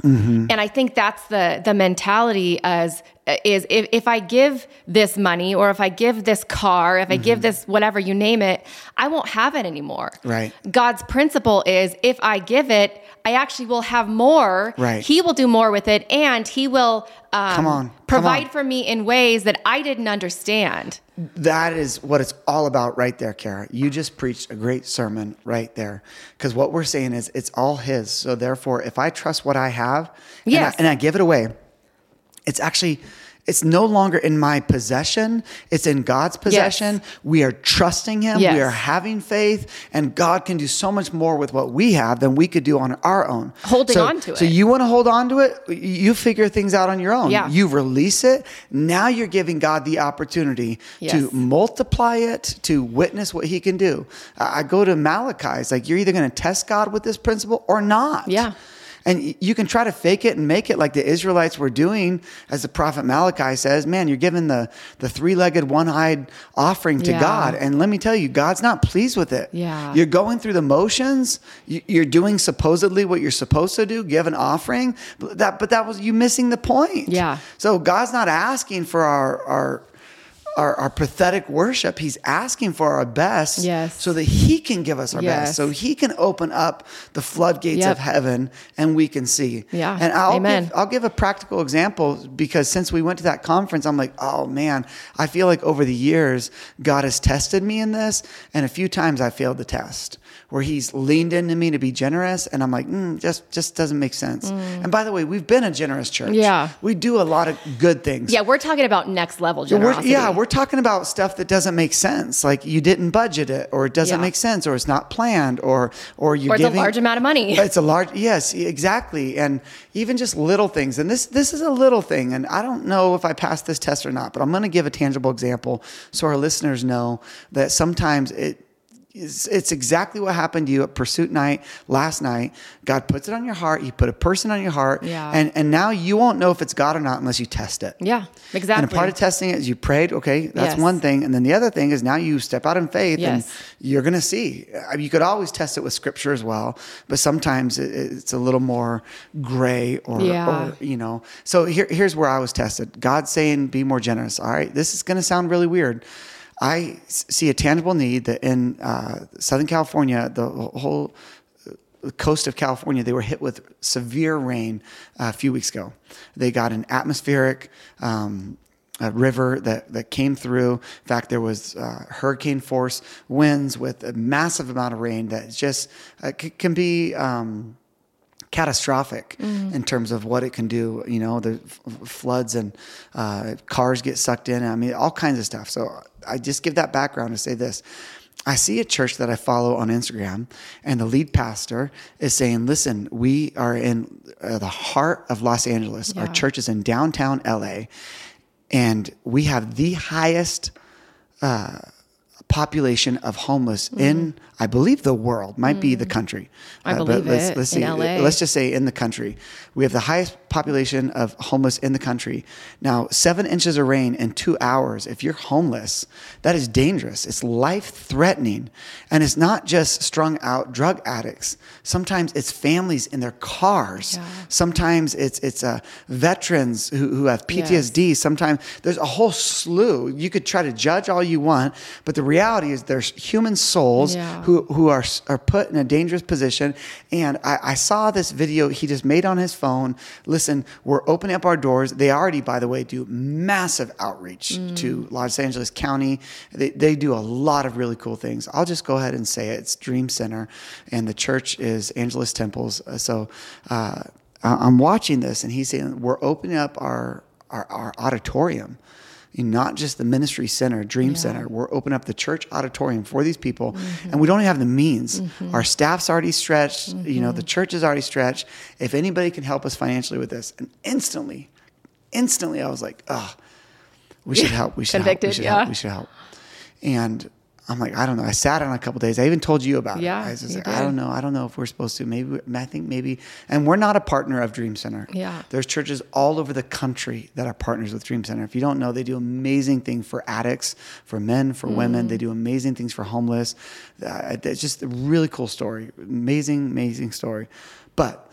And i think that's the the mentality as is if, if i give this money or if i give this car if i give this whatever you name it i won't have it anymore. Right. God's principle is if I give it, I actually will have more. Right. He will do more with it, and He will um, Come on, come provide on. for me in ways that I didn't understand. That is what it's all about right there, Kara. You just preached a great sermon right there. Because what we're saying is it's all His. So therefore, if I trust what I have and, Yes. I, and I give it away, it's actually it's no longer in my possession. It's in god's possession. We are trusting him. Yes. we are having faith and god can do so much more with what we have than we could do on our own. Holding so, on to it. so you want to hold on to it? You figure things out on your own. Yeah. you release it. Now you're giving god the opportunity to multiply it to witness what he can do. I I go to malachi it's like you're either going to test god with this principle or not. Yeah. And you can try to fake it and make it like the Israelites were doing, as the prophet Malachi says, man, you're giving the, the three legged, one eyed offering to Yeah. God. And let me tell you, God's not pleased with it. Yeah. You're going through the motions. You- You're doing supposedly what you're supposed to do, give an offering. But that, but that was you missing the point. Yeah. So God's not asking for our, our, our, our pathetic worship. He's asking for our best Yes. so that he can give us our best. So he can open up the floodgates Yep. of heaven and we can see. Yeah. And I'll Amen. give, I'll give a practical example because since we went to that conference, I'm like, oh man, I feel like over the years, God has tested me in this. And a few times I failed the test where he's leaned into me to be generous. And I'm like, mm, just, just doesn't make sense. And by the way, we've been a generous church. Mm. Yeah. We do a lot of good things. Yeah, we're talking about next level We're, generosity. yeah, we're talking about stuff that doesn't make sense. Like you didn't budget it, or it doesn't Yeah. make sense, or it's not planned, or or you're Or it's a large amount of money. It's a large, yes, exactly, and even just little things. And this this is a little thing, and I don't know if I passed this test or not, but I'm going to give a tangible example so our listeners know that sometimes it. It's, it's exactly what happened to you at Pursuit Night last night. God puts it on your heart. He put a person on your heart. Yeah. And, and now you won't know if it's God or not unless you test it. Yeah, exactly. And a part of testing it is you prayed, okay, that's Yes. one thing. And then the other thing is now you step out in faith and you're going to see. I mean, You could always test it with scripture as well, but sometimes it, it's a little more gray or, Yeah. or you know. So here, here's where I was tested God's saying, be more generous. All right, this is going to sound really weird. I see a tangible need that in uh, Southern California, the whole coast of California, they were hit with severe rain uh, a few weeks ago. They got an atmospheric um, a river that, that came through. In fact, there was uh, hurricane force winds with a massive amount of rain that just uh, c- can be. Um, catastrophic in terms of what it can do. You know, the f- floods and uh, cars get sucked in. I mean, all kinds of stuff. So I just give that background to say this. I see a church that I follow on Instagram, and the lead pastor is saying, Listen, we are in uh, the heart of Los Angeles. Our church is in downtown LA, and we have the highest population of homeless in, I believe, the world, might be the country. Mm. I Uh, but believe let's, it, let's in see. LA. Let's just say in the country. We have the highest population of homeless in the country. Now, seven inches of rain in two hours, if you're homeless, that is dangerous. It's life threatening. And it's not just strung out drug addicts. Sometimes it's families in their cars. Yeah. Sometimes it's, it's uh, veterans who, who have PTSD. Sometimes there's a whole slew. You could try to judge all you want, but the reality is there's human souls Yeah. Who, who are, are put in a dangerous position. And I, I saw this video he just made on his phone. Listen, we're opening up our doors. They already, by the way, do massive outreach to Los Angeles County. They, they do a lot of really cool things. I'll just go ahead and say it. It's Dream Center, and the church is Angelus Temples. Uh, So uh, I'm watching this, and he's saying, We're opening up our, our, our auditorium not just the ministry center, dream center. We're opening up the church auditorium for these people, mm-hmm. and we don't have the means. Mm-hmm. Our staff's already stretched. You know, the mm-hmm. church is already stretched. If anybody can help us financially with this, and instantly, instantly, I was like, oh, we should help. We should Convicted, help. We should yeah. help. We should help. And I'm like, I don't know. I sat on a couple days. I even told you about Yeah, it. I was like, I don't know. I don't know if we're supposed to. Maybe I think maybe. And we're not a partner of Dream Center. Yeah. There's churches all over the country that are partners with Dream Center. If you don't know, they do amazing things for addicts, for men, for women. They do amazing things for homeless. Uh, it's just a really cool story. Amazing, amazing story. But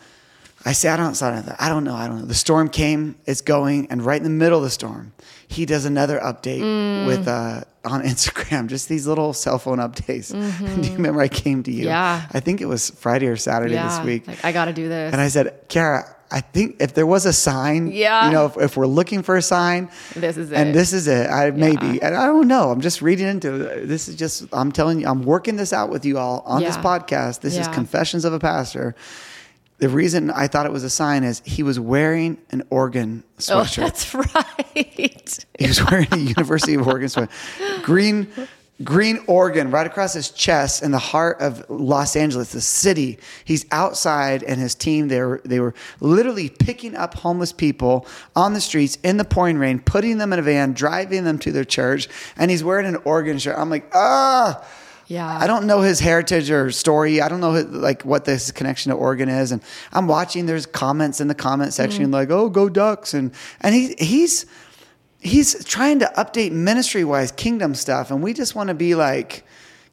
I sat outside and I thought, I don't know, I don't know. The storm came, it's going, and right in the middle of the storm, he does another update with uh, on Instagram, just these little cell phone updates. Do you remember I came to you? Yeah. I think it was Friday or Saturday yeah. this week. Like, I got to do this. And I said, Kara, I think if there was a sign, Yeah. you know, if, if we're looking for a sign, This is it. and this is it. I maybe, and I don't know. I'm just reading into it. This is just. I'm telling you, I'm working this out with you all on this podcast. This is Confessions of a Pastor. The reason I thought it was a sign is he was wearing an Oregon oh, sweatshirt. that's right. He was wearing a University of Oregon sweatshirt. Green, green Oregon right across his chest in the heart of Los Angeles, the city. He's outside and his team, they were, they were literally picking up homeless people on the streets in the pouring rain, putting them in a van, driving them to their church. And he's wearing an Oregon shirt. I'm like, ah. Yeah. I don't know his heritage or story. I don't know his, like what this connection to Oregon is. And I'm watching. There's comments in the comment section Mm. like, "Oh, go Ducks!" and and he he's he's trying to update ministry wise kingdom stuff, and we just want to be like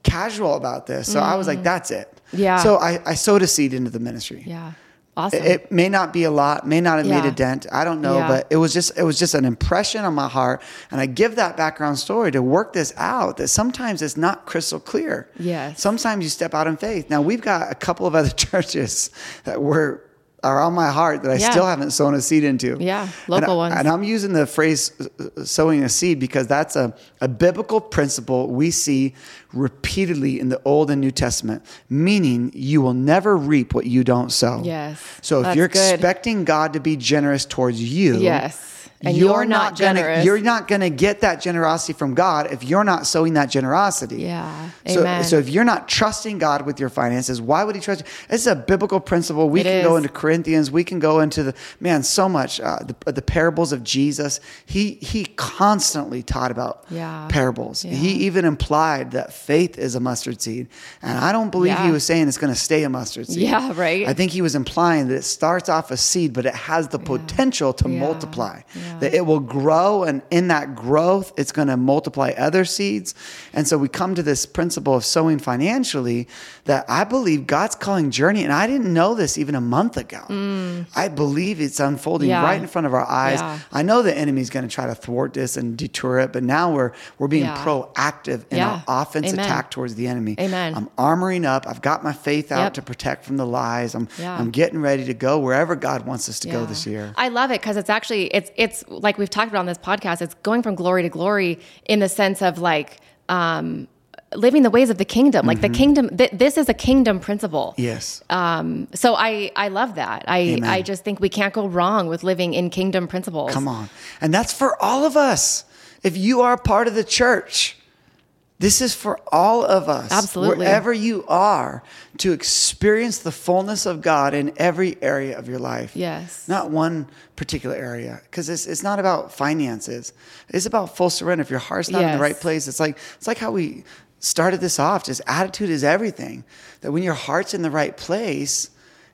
casual about this. So I was like, "That's it." Mm. Yeah. So I, I sowed a seed into the ministry. Yeah. Awesome. It, may not be a lot, may not have made a dent. I don't know, Yeah. but it was just it was just an impression on my heart, and I give that background story to work this out. That sometimes it's not crystal clear. Yes. Sometimes you step out in faith. Now we've got a couple of other churches that were are on my heart that I Yeah. still haven't sown a seed into. Yeah, And local I- ones. And I'm using the phrase uh, sowing a seed because that's a, a biblical principle we see repeatedly in the Old and New Testament, meaning you will never reap what you don't sow. Yes, So if you're good. expecting God to be generous towards you, Yes. And you're not gonna. You're not going to get that generosity from God if you're not sowing that generosity. Yeah. So, Amen. so if you're not trusting God with your finances, why would He trust you? It's a biblical principle. We It can go into Corinthians. We can go into the man so much uh, the, the parables of Jesus. He he constantly taught about Yeah. parables. Yeah. He even implied that faith is a mustard seed, and I don't believe he was saying it's going to stay a mustard seed. Yeah, right. I think he was implying that it starts off a seed, but it has the potential to Yeah. multiply. Yeah. That it will grow, and in that growth, it's going to multiply other seeds. And so we come to this principle of sowing financially that I believe God's calling journey, and I didn't know this even a month ago. I believe it's unfolding Mm. Yeah. right in front of our eyes. Yeah. I know the enemy's going to try to thwart this and detour it, but now we're we're being proactive in our offense Amen. attack towards the enemy. Amen. I'm armoring up. I've got my faith out Yep. to protect from the lies. I'm. I'm getting ready to go wherever God wants us to go this year. I love it because it's actually it's it's like we've talked about on this podcast. It's going from glory to glory in the sense of like um, living the ways of the kingdom. Like Mm-hmm. the kingdom, th- this is a kingdom principle. Yes. Um, so I I love that. I Amen. I just think we can't go wrong with living in kingdom principles. Come on. And that's for all of us. If you are part of the church, this is for all of us. Absolutely. Wherever you are, to experience the fullness of God in every area of your life. Yes. Not one particular area. Because it's, it's not about finances. It's about full surrender. If your heart's not in the right place, it's like it's like how we started this off. Just attitude is everything. That when your heart's in the right place,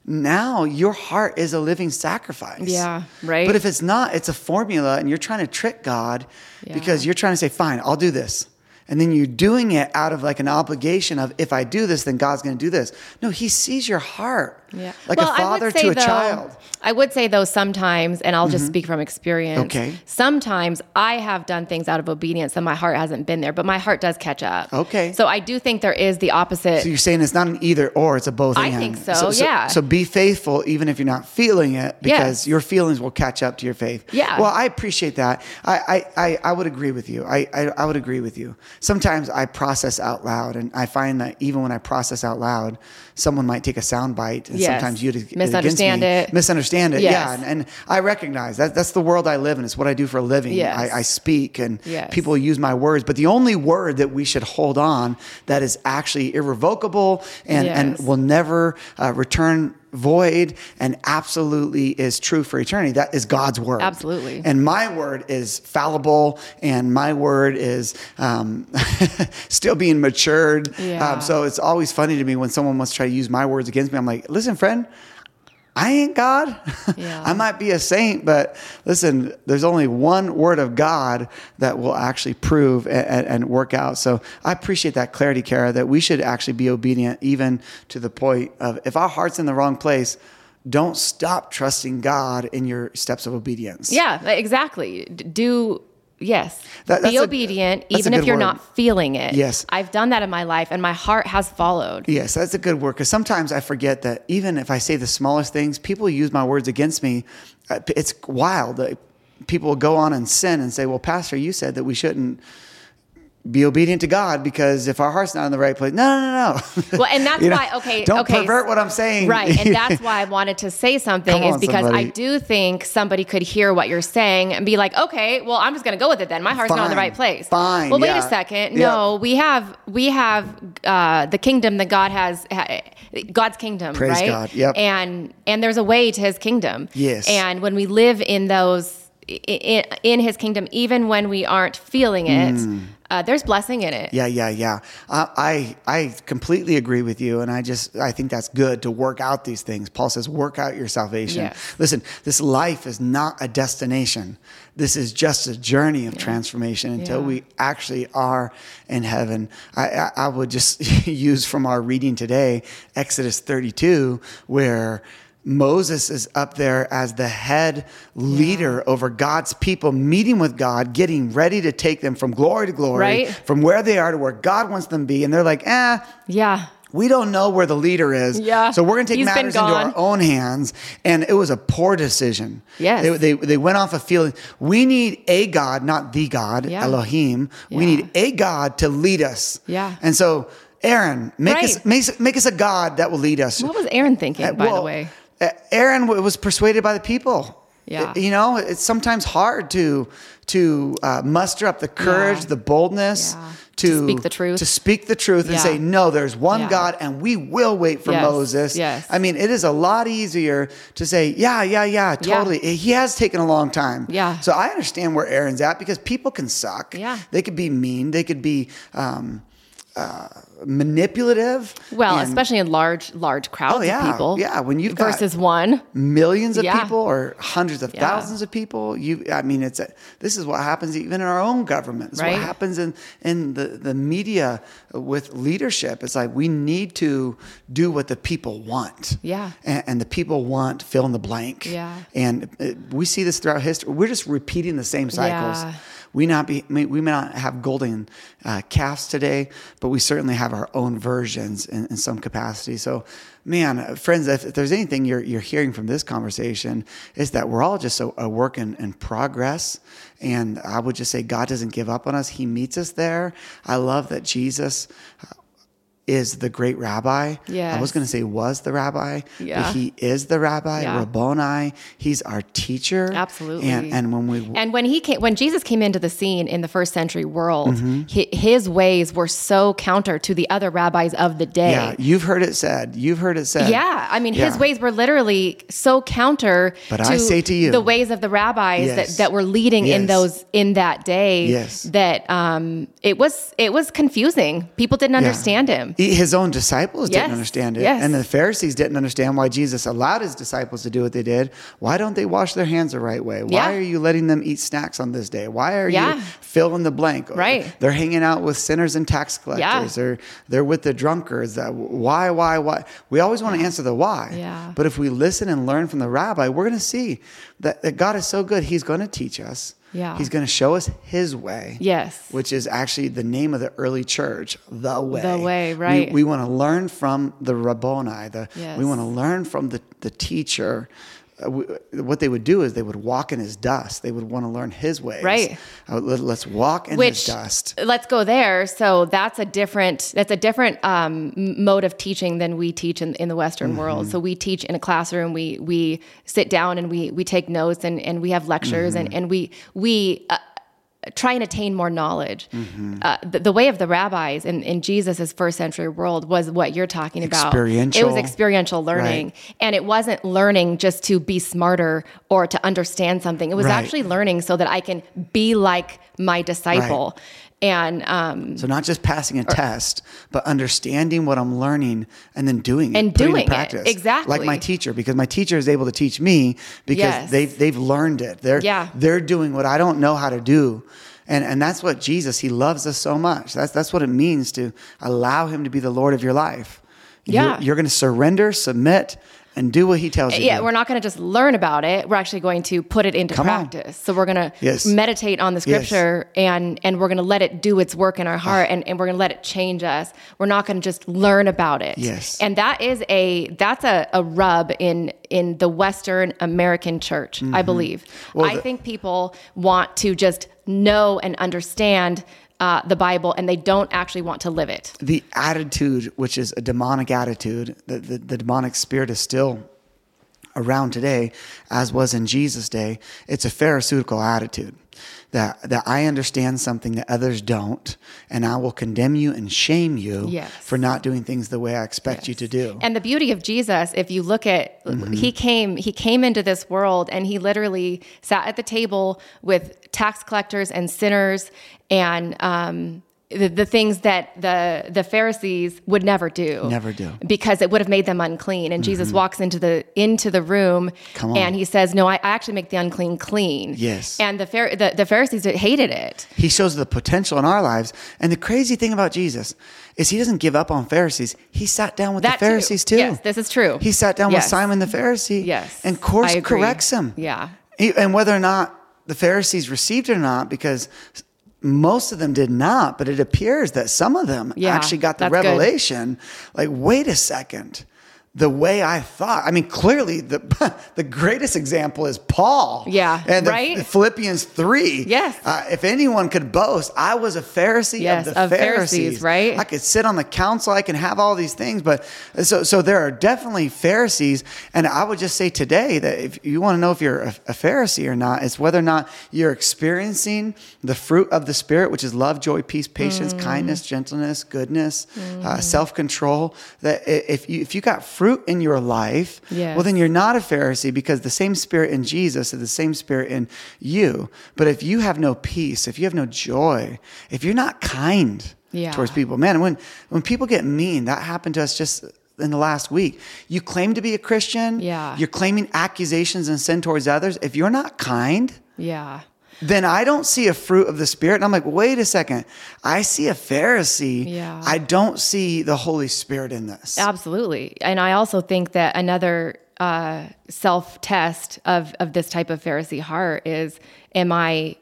now your heart is a living sacrifice. Yeah, right. But if it's not, it's a formula and you're trying to trick God because you're trying to say, fine, I'll do this. And then you're doing it out of like an obligation of if I do this, then God's going to do this. No, He sees your heart Yeah. like Well, a father to a though- child. Mm-hmm. I would say though sometimes, and I'll just speak from experience. Okay. Sometimes I have done things out of obedience and my heart hasn't been there, but my heart does catch up. Okay. So I do think there is the opposite. So you're saying it's not an either or, it's a both I and. think so, yeah. So, be faithful even if you're not feeling it because Yes. your feelings will catch up to your faith. Yeah. Well, I appreciate that. I, I, I, I would agree with you. I, I, I would agree with you. Sometimes I process out loud and I find that even when I process out loud, someone might take a sound bite and Yes. sometimes you'd Misunderstand me, it. Misunderstand it. Yes. Yeah. And, and I recognize that that's the world I live in. It's what I do for a living. Yes. I, I speak and Yes. people use my words, but the only word that we should hold on that is actually irrevocable and, and will never uh, return void and absolutely is true for eternity. That is God's word. Absolutely. And my word is fallible and my word is um, still being matured. Yeah. Um, so it's always funny to me when someone wants to try to use my words against me. I'm like, listen, friend, I ain't God. Yeah. I might be a saint, but listen, there's only one word of God that will actually prove and, and work out. So I appreciate that clarity, Kara, that we should actually be obedient even to the point of if our heart's in the wrong place, don't stop trusting God in your steps of obedience. yeah, exactly. Do yes. That- Be obedient a even if you're word. not feeling it. Yes. I've done that in my life and my heart has followed. Yes, that's a good word because sometimes I forget that even if I say the smallest things, people use my words against me. Uh, It's wild. People go on and sin and say, "Well, Pastor, you said that we shouldn't be obedient to God because if our heart's not in the right place." No, no, no, no. Well, and that's You know, why okay, Don't okay. pervert what I'm saying. Right. And that's why I wanted to say something is because somebody. I do think somebody could hear what you're saying and be like, okay, well, I'm just going to go with it then. My heart's not in the right place. Fine, Well, wait yeah. a second. Yeah. No, we have, we have, uh, the kingdom that God has, ha- God's kingdom, Praise right? God. Yep. And, and there's a way to his kingdom. Yes. And when we live in those, in, in his kingdom, even when we aren't feeling it, uh, there's blessing in it. Mm. Yeah, yeah, yeah. I, I I completely agree with you, and I just I think that's good to work out these things. Paul says, "Work out your salvation." Yes. Listen, this life is not a destination. This is just a journey of transformation until Yeah. we actually are in heaven. I, I, I would just use from our reading today Exodus 32, where. Moses is up there as the head leader over God's people, meeting with God, getting ready to take them from glory to glory, Right. from where they are to where God wants them to be. And they're like, eh, Yeah. we don't know where the leader is. Yeah. So we're going to take He's matters into our own hands. And it was a poor decision. Yes. They, they, they went off a feeling. We need a God, not the God, Yeah. Elohim. We need a God to lead us. Yeah. And so, Aaron, make, Right. us, make, make us a God that will lead us. What was Aaron thinking, Uh, by the way? Uh, Aaron was persuaded by the people. Yeah. You know, it's sometimes hard to to uh, muster up the courage, Yeah. the boldness Yeah. to, To speak the truth. to speak the truth and Yeah. say, no, there's one. God and we will wait for Yes. Moses. Yes. I mean, it is a lot easier to say, yeah, yeah, yeah, Yeah. totally. He has taken a long time. Yeah. So I understand where Aaron's at because people can suck. Yeah. They could be mean. They could be um, uh, manipulative. Well, and- especially in large, large crowds Oh, yeah. of people. Yeah, when you've versus one. millions of Yeah. people or hundreds of Yeah. thousands of people you i mean it's a, this is what happens even in our own government it's Right. what happens in in the the media with leadership it's like we need to do what the people want Yeah. and, and the people want fill in the blank Yeah. and uh, we see this throughout history we're just repeating the same cycles Yeah. We not be we may not have golden uh, calves today, but we certainly have our own versions in, in some capacity. So, man, uh, friends, if, if there's anything you're you're hearing from this conversation, is that we're all just a, a work in, in progress. And I would just say God doesn't give up on us; He meets us there. I love that Jesus. Is the great rabbi. Yeah. I was going to say was the rabbi, Yeah. but he is the rabbi, Yeah. Rabboni. He's our teacher. Absolutely. And, and when we And when he came, when Jesus came into the scene in the first century world, Mm-hmm. hi- his ways were so counter to the other rabbis of the day. yeah, you've heard it said. You've heard it said. Yeah, I mean, his ways were literally so counter But to, I say to you- the ways of the rabbis Yes. that, that were leading in those in that day. Yes. that um, it was it was confusing. People didn't Yeah. understand him. He- His own disciples Yes, didn't understand it. yes. And the Pharisees didn't understand why Jesus allowed his disciples to do what they did. Why don't they wash their hands the right way? Why Yeah. are you letting them eat snacks on this day? Why are Yeah. you fill in the blank? Right. They're hanging out with sinners and tax collectors. Yeah. They're, they're with the drunkards. Why, why, why? We always want to answer the why. Yeah. But if we listen and learn from the rabbi, we're going to see that, that God is so good. He's going to teach us. Yeah. He's going to show us his way Yes. which is actually the name of the early church, the way. The way, We- right. We, want to learn from the Rabboni. The, Yes. We want to learn from the, the teacher. Uh, we, what they would do is they would walk in his dust. They would want to learn his ways. Right. Uh, let, us walk in Which his dust. let's go there. So that's a different that's a different um, mode of teaching than we teach in, in the Western Mm-hmm. world. So we teach in a classroom. We we sit down and we we take notes and, and we have lectures and Mm-hmm. and we we. Uh, try and attain more knowledge. Mm-hmm. Uh, the, the way of the rabbis in, in Jesus' first century world was what you're talking about. It was experiential learning. And it wasn't learning just to be smarter or to understand something. It was Right. actually learning so that I can be like my disciple. And um, So not just passing a test, but understanding what I'm learning and then doing it, And doing it. practice. Exactly. Like my teacher, because my teacher is able to teach me because Yes. they've they've learned it. They're Yeah. they're doing what I don't know how to do. And and that's what Jesus, he loves us so much. That's that's what it means to allow him to be the Lord of your life. Yeah. You're, you're gonna surrender, submit, and do what he tells you. yeah, to. we're not going to just learn about it. We're actually going to put it into Come on. practice. So we're going to Yes. meditate on the Yes. scripture and and we're going to let it do its work in our heart and, and we're going to let it change us. We're not going to just learn about it. Yes. And that is a that's a, a rub in in the Western American church, I believe. Mm-hmm. Well, I the- think people want to just know and understand uh, the Bible and they don't actually want to live it. the attitude, which is a demonic attitude, the, the, the demonic spirit is still around today, as was in Jesus' day. It's a pharisaical attitude that, that I understand something that others don't, and I will condemn you and shame you Yes. for not doing things the way I expect you to do. And the beauty of Jesus, if you look at Mm-hmm. he came he came into this world and he literally sat at the table with tax collectors and sinners and um the, the things that the the Pharisees would never do. Never do. Mm-hmm. Because it would have made them unclean. And Jesus walks into the into the room Come on. and he says, No, I, I actually make the unclean clean. Yes. And the, Phar- the the Pharisees hated it. He shows the potential in our lives. And the crazy thing about Jesus is he doesn't give up on Pharisees. He sat down with That the Pharisees too. Yes, this is true. He sat down with Simon the Pharisee. Yes, And course corrects him. Yeah. He- And whether or not the Pharisees received it or not, because most of them did not, but it appears that some of them Yeah, actually got the that's good. revelation. Like, wait a second. The way I thought. I mean, clearly the the greatest example is Paul. Yeah, and right? Philippians three. Yes. Uh, if anyone could boast, I was a Pharisee Yes, of the of Pharisees, Pharisees. right? I could sit on the council. I can have all these things, but so so there are definitely Pharisees, and I would just say today that if you want to know if you're a, a Pharisee or not, it's whether or not you're experiencing the fruit of the Spirit, which is love, joy, peace, patience, Mm. kindness, gentleness, goodness, uh, self control. That if you if you got fruit in your life, Yes. well then you're not a Pharisee because the same Spirit in Jesus is the same Spirit in you. But if you have no peace, if you have no joy, if you're not kind Yeah. towards people, man, when when people get mean, that happened to us just in the last week. You claim to be a Christian. Yeah. You're claiming accusations and sin towards others. If you're not kind, Yeah. Then I don't see a fruit of the Spirit. And I'm like, wait a second. I see a Pharisee. Yeah. I don't see the Holy Spirit in this. Absolutely. And I also think that another uh, self test of, of this type of Pharisee heart is am I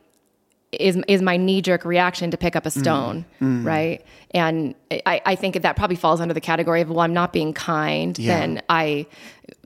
is is my knee jerk reaction to pick up a Mm. stone, right? And I, I think that probably falls under the category of well, I'm not being kind, Yeah. then I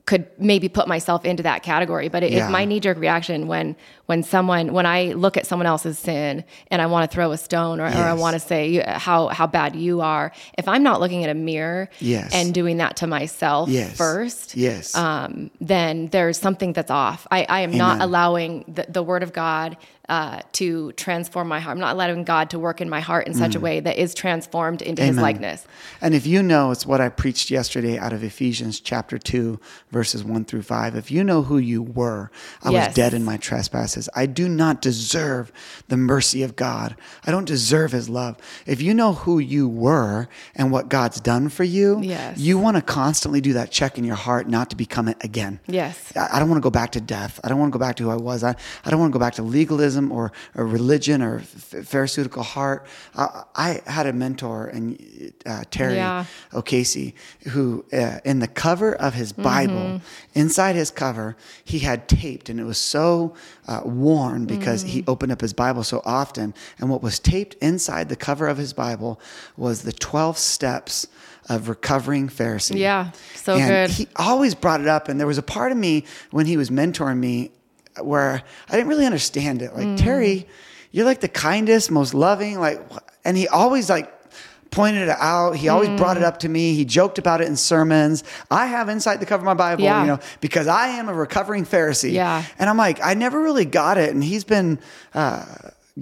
could maybe put myself into that category. But Yeah. if my knee jerk reaction when when someone when I look at someone else's sin and I want to throw a stone or, or I want to say how how bad you are, if I'm not looking at a mirror Yes. and doing that to myself Yes. first, Yes. um, then there's something that's off. I, I am not allowing the, the word of God uh, to transform my heart. I'm not allowing God to work in my heart in such a way that is transformed into his Mm. Likeness. And if you know, it's what I preached yesterday out of Ephesians chapter 2, verses 1 through 5. If you know who you were, I Yes. was dead in my trespasses. I do not deserve the mercy of God. I don't deserve his love. If you know who you were and what God's done for you, Yes. you want to constantly do that check in your heart not to become it again. Yes. I I don't want to go back to death. I don't want to go back to who I was. I, I don't want to go back to legalism or, or religion or ph- pharisaical heart. I, I had a mentor, and uh, Terry Yeah. O'Casey, who uh, in the cover of his Mm-hmm. Bible, inside his cover, he had taped, and it was so uh, worn because he Mm. opened up his Bible so often. And what was taped inside the cover of his Bible was the 12 steps of recovering Pharisee. Yeah, so and good. He always brought it up, and there was a part of me when he was mentoring me where I didn't really understand it. Like Mm. Terry, you're like the kindest, most loving, like, and he always like pointed it out. He always brought Mm. it up to me. He joked about it in sermons. I have inside the cover of my Bible, Yeah. you know, because I am a recovering Pharisee. Yeah. And I'm like, I never really got it. And he's been uh,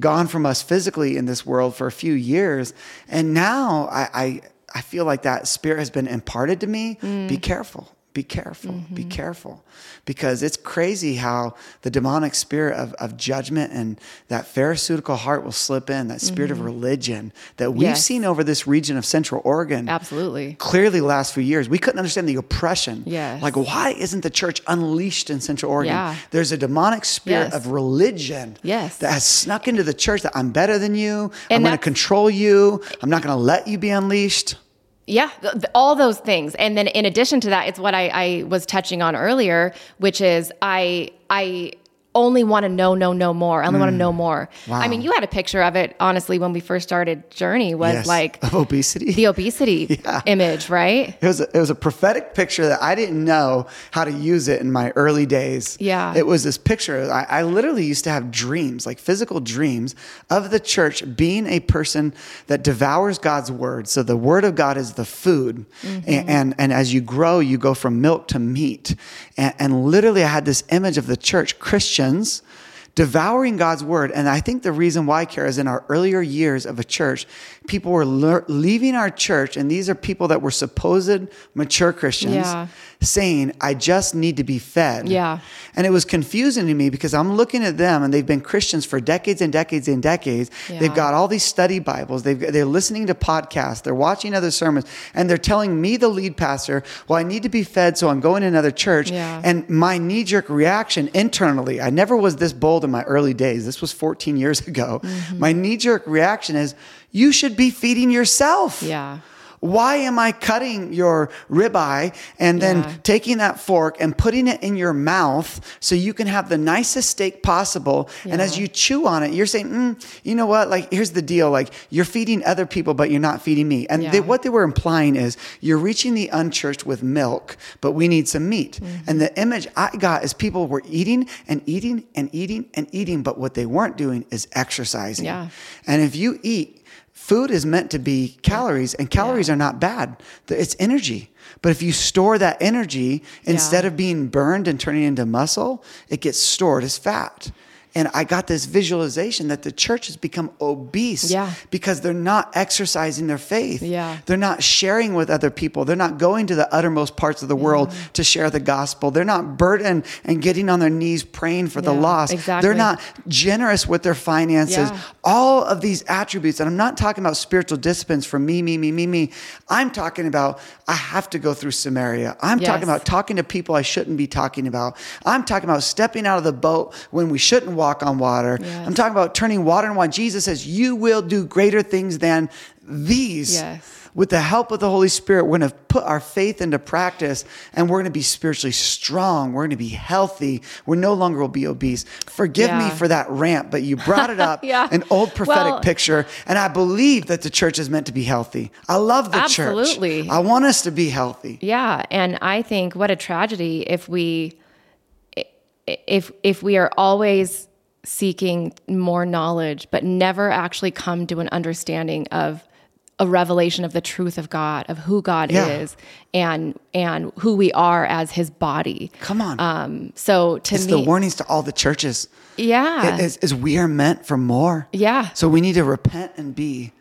gone from us physically in this world for a few years. And now I, I, I feel like that spirit has been imparted to me. Mm. Be careful. Be careful. Be Mm-hmm. careful. Because it's crazy how the demonic spirit of, of judgment and that pharisaical heart will slip in, that spirit of religion that we've Mm-hmm. Yes. seen over this region of Central Oregon Absolutely. clearly the last few years. We couldn't understand the oppression. Yes. Like, why isn't the church unleashed in Central Oregon? Yeah. There's a demonic spirit Yes. of religion Yes. that has snuck into the church that I'm better than you. I'm going to control you. I'm not going to let you be unleashed. Yeah, th- all those things. And then in addition to that, it's what I, I was touching on earlier, which is I I only want to know, know, know more. I only want to know more. Mm. Wow. I mean, you had a picture of it, honestly, when we first started Journey was Yes. like of obesity. the obesity image, right? It was, a, it was a prophetic picture that I didn't know how to use it in my early days. Yeah. It was this picture. I, I literally used to have dreams, like physical dreams, of the church being a person that devours God's word. So the word of God is the food. And, and, and as you grow, you go from milk to meat. And, and literally, I had this image of the church, Christians devouring God's word. And I think the reason why, Kara, is in our earlier years of a church, people were lear- leaving our church, and these are people that were supposed mature Christians, Yeah. saying, I just need to be fed. Yeah. And it was confusing to me because I'm looking at them and they've been Christians for decades and decades and decades. Yeah. They've got all these study Bibles, They've, they're listening to podcasts, they're watching other sermons, and they're telling me, the lead pastor, well, I need to be fed, so I'm going to another church. Yeah. And my knee jerk reaction internally, I never was this bold in my early days. This was 14 years ago. Mm-hmm. My knee jerk reaction is, you should be feeding yourself. Yeah. Why am I cutting your ribeye and then Yeah. taking that fork and putting it in your mouth so you can have the nicest steak possible? And as you chew on it, you're saying, mm, you know what? Like, here's the deal. Like, you're feeding other people, but you're not feeding me. And they, what they were implying is you're reaching the unchurched with milk, but we need some meat. Mm-hmm. And the image I got is people were eating and eating and eating and eating, but what they weren't doing is exercising. Yeah. And if you eat, food is meant to be calories, and calories are not bad. It's energy. But if you store that energy instead Yeah. of being burned and turning into muscle, it gets stored as fat. And I got this visualization that the church has become obese Yeah. because they're not exercising their faith. Yeah. They're not sharing with other people. They're not going to the uttermost parts of the world mm. to share the gospel. They're not burdened and getting on their knees praying for the lost. exactly. They're not generous with their finances. Yeah. All of these attributes, and I'm not talking about spiritual disciplines for me, me, me, me, me. I'm talking about I have to go through Samaria. I'm Yes. talking about talking to people I shouldn't be talking about. I'm talking about stepping out of the boat when we shouldn't walk on water. Yes. I'm talking about turning water into wine. Jesus says, You will do greater things than these Yes. with the help of the Holy Spirit, we're going to put our faith into practice and we're going to be spiritually strong. We're going to be healthy. We're no longer will be obese. Forgive me for that rant, but you brought it up, Yeah. an old prophetic Well- picture. And I believe that the church is meant to be healthy. I love the Absolutely. church. Absolutely. I want us to be healthy. Yeah, and I think what a tragedy if we if if we are always seeking more knowledge but never actually come to an understanding of a revelation of the truth of God, of who God Yeah. is and and who we are as his body. Come on. Um so to it's me the warnings to all the churches. Yeah. Is, is we are meant for more. Yeah. So we need to repent and be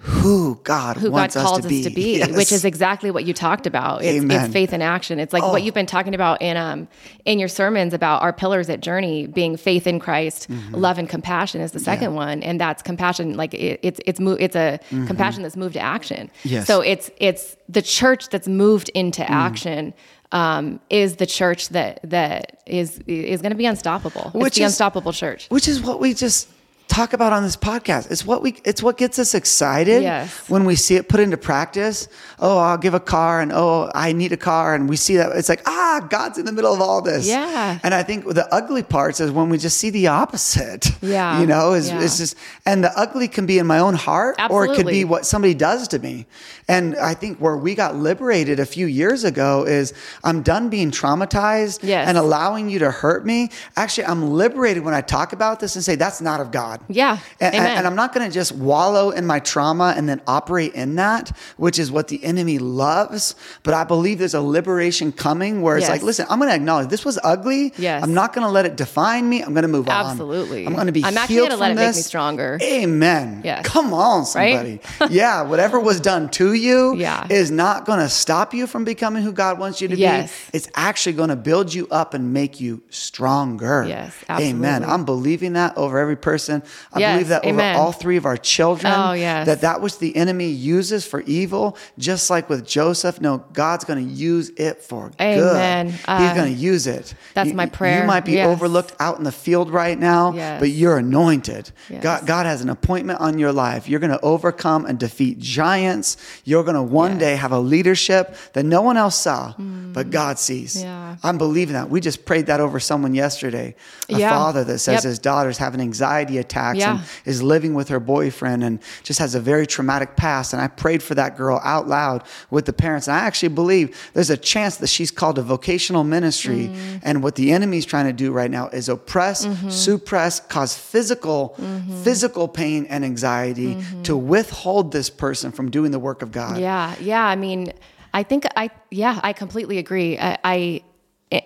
who God who God wants calls us to be, us to be, Yes. which is exactly what you talked about. It's, it's faith in action. It's like Oh. what you've been talking about in um in your sermons about our pillars at Journey being faith in Christ, Mm-hmm. love and compassion is the second one, and that's compassion. Like it, it's it's mo- it's a compassion that's moved to action. Mm-hmm. Yes. Mm. So it's it's the church that's moved into action. Um, is the church that that is is going to be unstoppable? Which it's the is- unstoppable church. which is what we just talk about on this podcast. It's what we it's what gets us excited Yes. when we see it put into practice. Oh, I'll give a car and oh, I need a car and we see that it's like, ah, God's in the middle of all this. Yeah. And I think the ugly parts is when we just see the opposite. Yeah. You know, is Yeah. it's just and the ugly can be in my own heart or it could be what somebody does to me. And I think where we got liberated a few years ago is I'm done being traumatized Yes. and allowing you to hurt me. Actually, I'm liberated when I talk about this and say that's not of God. Yeah. And, Amen. and I'm not going to just wallow in my trauma and then operate in that, which is what the enemy loves. But I believe there's a liberation coming where it's Yes. like, listen, I'm going to acknowledge this was ugly. Yes. I'm not going to let it define me. I'm going to move on. Absolutely. I'm going to be I'm actually gonna let from it make me stronger. Amen. Yes. Come on, somebody. Right? yeah. Whatever was done to you Yeah. is not going to stop you from becoming who God wants you to Yes. be. It's actually going to build you up and make you stronger. Yes, Amen. I'm believing that over every person. I Yes, believe that amen. over all three of our children. Oh, yes. That that which the enemy uses for evil, just like with Joseph, no, God's going to use it for Amen. good. He's Uh, going to use it. that's You- my prayer. You might be Yes. overlooked out in the field right now, but you're anointed. God, God has an appointment on your life. You're going to overcome and defeat giants. You're going to one day have a leadership that no one else saw, but God sees. Mm. I'm believing that. We just prayed that over someone yesterday. A Yeah. father that says Yep. his daughter's having anxiety attacks Yeah. and is living with her boyfriend and just has a very traumatic past. And I prayed for that girl out loud with the parents. And I actually believe there's a chance that she's called to vocational ministry. Mm. And what the enemy's trying to do right now is oppress, Mm-hmm. suppress, cause physical, physical pain and anxiety to withhold this person from doing the work of God. Yeah, yeah. I mean, I think I yeah, I completely agree. I, I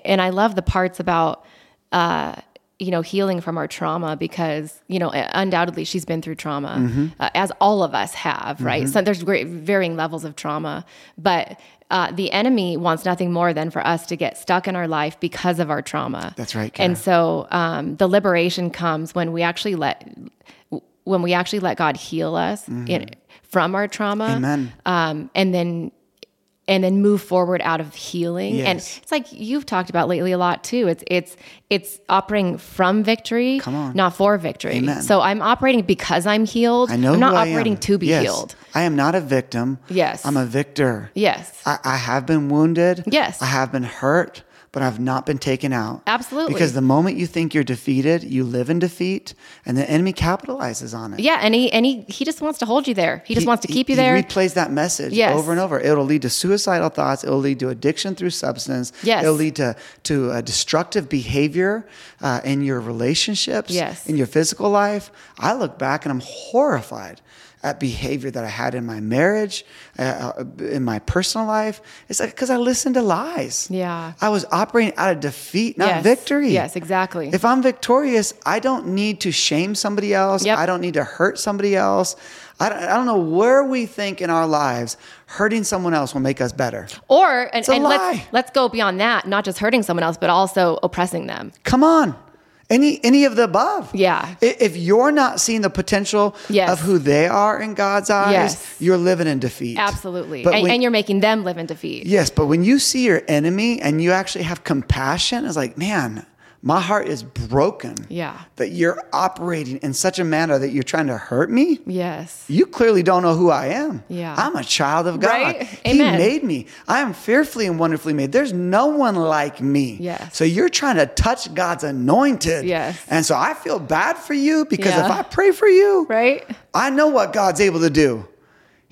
and I love the parts about uh, you know healing from our trauma because you know undoubtedly she's been through trauma Mm-hmm. uh, as all of us have, right? So there's great varying levels of trauma, but. Uh, the enemy wants nothing more than for us to get stuck in our life because of our trauma. That's right. And so um, the liberation comes when we actually let when we actually let God heal us in, from our trauma Mm-hmm. Amen. um, and then and then move forward out of healing. And it's like you've talked about lately a lot too. It's it's it's operating from victory, Come on. not for victory. Amen. So I'm operating because I'm healed. I know I'm not operating to be Yes. healed. I am not a victim. Yes. I'm a victor. Yes. I, I have been wounded. Yes. I have been hurt, but I've not been taken out. Absolutely. Because the moment you think you're defeated, you live in defeat, and the enemy capitalizes on it. Yeah, and he and he he just wants to hold you there. He just He- wants to keep you there. He replays that message Yes. over and over. It'll lead to suicidal thoughts. It'll lead to addiction through substance. Yes. It'll lead to to destructive behavior uh, in your relationships. Yes. In your physical life. I look back and I'm horrified at behavior that I had in my marriage, uh, uh, in my personal life. It's like because I listened to lies. Yeah. I was operating out of defeat, not Yes. victory. Yes, exactly. If I'm victorious, I don't need to shame somebody else. Yep. I don't need to hurt somebody else. I don't, I don't know where we think in our lives hurting someone else will make us better. or and, a and lie. let's let's go beyond that, not just hurting someone else, but also oppressing them. Come on. Any any of the above. Yeah. If you're not seeing the potential Yes. of who they are in God's eyes, Yes. you're living in defeat. Absolutely. But And, when- and you're making them live in defeat. Yes, but when you see your enemy and you actually have compassion, it's like, man, My heart is broken. Yeah. That you're operating in such a manner that you're trying to hurt me. Yes. You clearly don't know who I am. Yeah. I'm a child of God. Right? He Amen. made me. I am fearfully and wonderfully made. There's no one like me. Yes. So you're trying to touch God's anointed. Yes. And so I feel bad for you because Yeah. if I pray for you, Right? I know what God's able to do.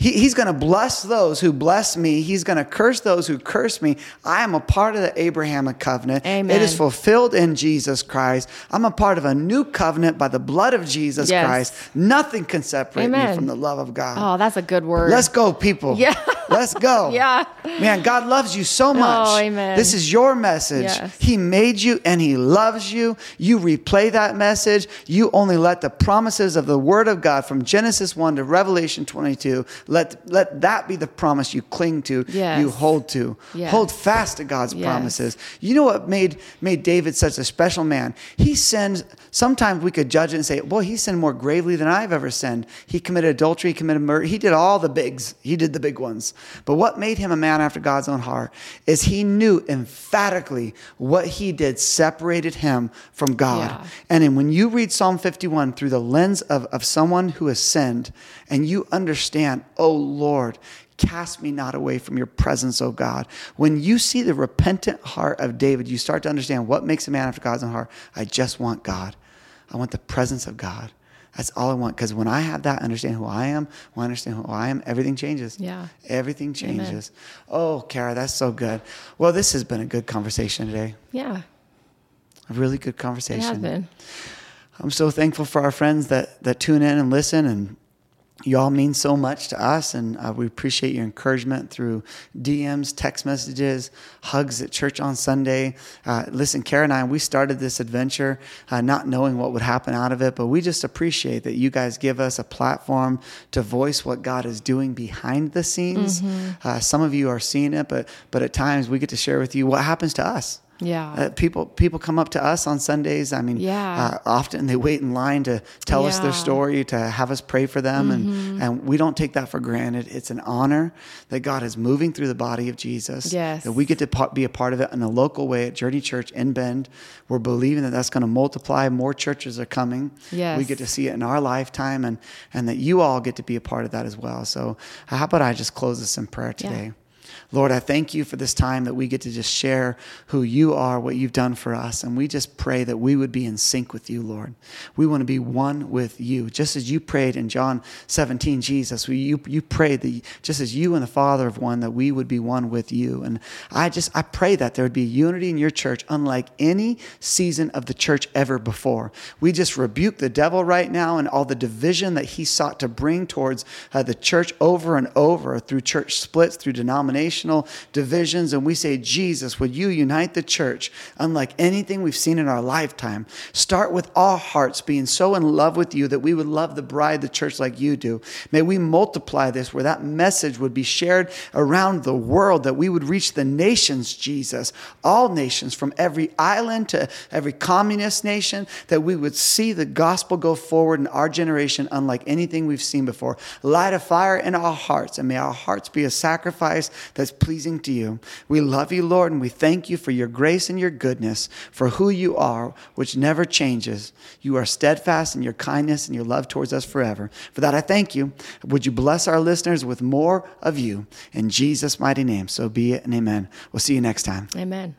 He, he's going to bless those who bless me. He's going to curse those who curse me. I am a part of the Abrahamic covenant. Amen. It is fulfilled in Jesus Christ. I'm a part of a new covenant by the blood of Jesus Yes. Christ. Nothing can separate me from the love of God. Oh, that's a good word. Let's go, people. Yeah. Let's go. Yeah. Man, God loves you so oh, much. Oh, amen. This is your message. Yes. He made you and He loves you. You replay that message. You only let the promises of the Word of God from Genesis 1 to Revelation 22, let, let that be the promise you cling to, Yes. you hold to. Yes. Hold fast to God's Yes. promises. You know what made, made David such a special man? He sinned, sometimes we could judge it and say, boy, he sinned more gravely than I've ever sinned. He committed adultery, he committed murder. He did all the bigs. He did the big ones. But what made him a man after God's own heart is he knew emphatically what he did separated him from God. Yeah. And then when you read Psalm 51 through the lens of, of someone who has sinned and you understand, oh Lord, cast me not away from your presence, oh God. When you see the repentant heart of David, you start to understand what makes a man after God's own heart. I just want God. I want the presence of God. That's all I want. Because when I have that, understand who I am, when I understand who I am, everything changes. Yeah. Everything changes. Oh, Kara, that's so good. Well, this has been a good conversation today. Yeah. A really good conversation. It has been. I'm so thankful for our friends that that tune in and listen, and you all mean so much to us, and uh, we appreciate your encouragement through DMs, text messages, hugs at church on Sunday. Uh, listen, Kara and I, we started this adventure uh, not knowing what would happen out of it, but we just appreciate that you guys give us a platform to voice what God is doing behind the scenes. Uh, some of you are seeing it, but but at times we get to share with you what happens to us. Yeah. Uh, people people come up to us on Sundays. I mean, Yeah. uh, often they wait in line to tell us their Mm-hmm. story, to have us pray for them, and and we don't take that for granted. It's an honor that God is moving through the body of Jesus. Yes. That we get to be a part of it in a local way at Journey Church in Bend. We're believing that that's going to multiply. More churches are coming. Yes. We get to see it in our lifetime, and and that you all get to be a part of that as well. So how about I just close this in prayer today? Lord, I thank you for this time that we get to just share who you are, what you've done for us. And we just pray that we would be in sync with you, Lord. We want to be one with you. Just as you prayed in John 17, Jesus, we, you, you prayed that just as you and the Father have one, that we would be one with you. And I just, I pray that there would be unity in your church unlike any season of the church ever before. We just rebuke the devil right now and all the division that he sought to bring towards uh, the church over and over through church splits, through divisions. And we say, Jesus, would you unite the church unlike anything we've seen in our lifetime? Start with our hearts being so in love with you that we would love the bride, the church, like you do. May we multiply this where that message would be shared around the world, that we would reach the nations, Jesus, all nations, from every island to every communist nation, that we would see the gospel go forward in our generation unlike anything we've seen before. Light a fire in our hearts, and may our hearts be a sacrifice that's pleasing to you. We love you, Lord, and we thank you for your grace and your goodness, for who you are, which never changes. You are steadfast in your kindness and your love towards us forever. For that, I thank you. Would you bless our listeners with more of you? In Jesus' mighty name, so be it and amen. We'll see you next time. Amen.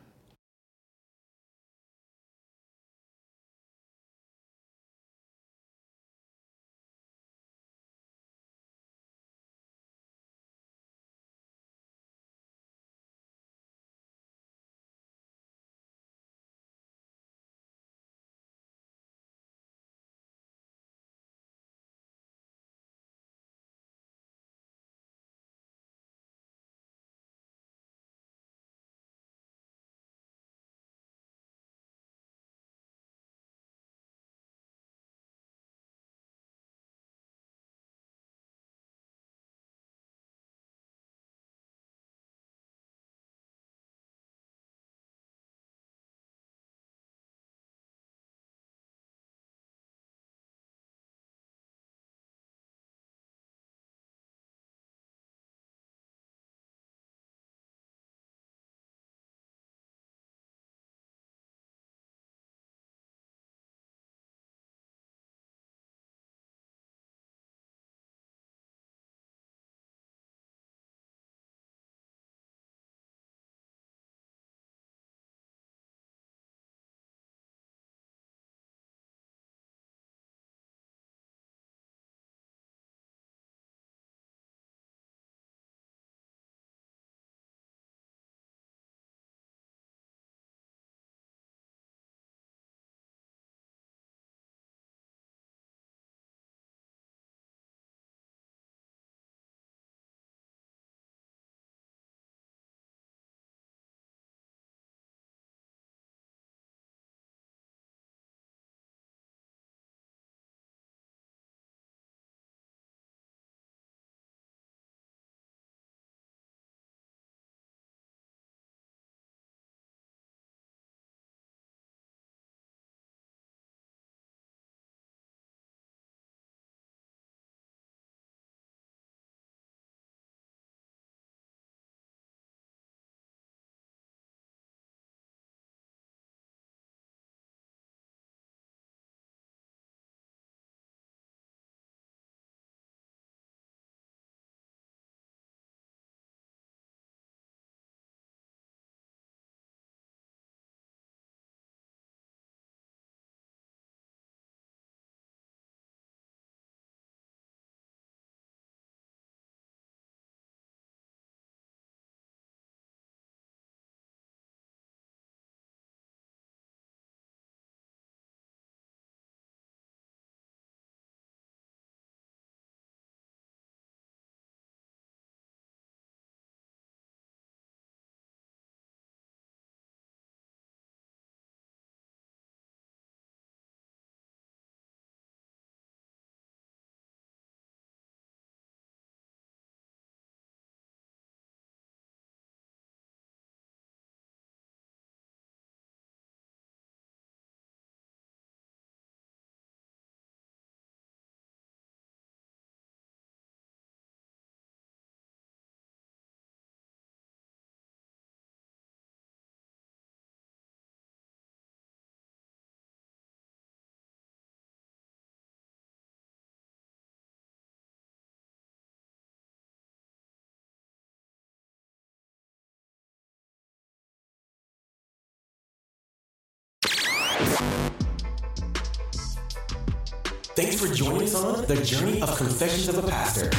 Thanks for joining us on the journey of Confessions of a Pastor.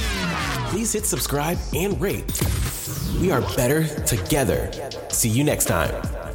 Please hit subscribe and rate. We are better together. See you next time.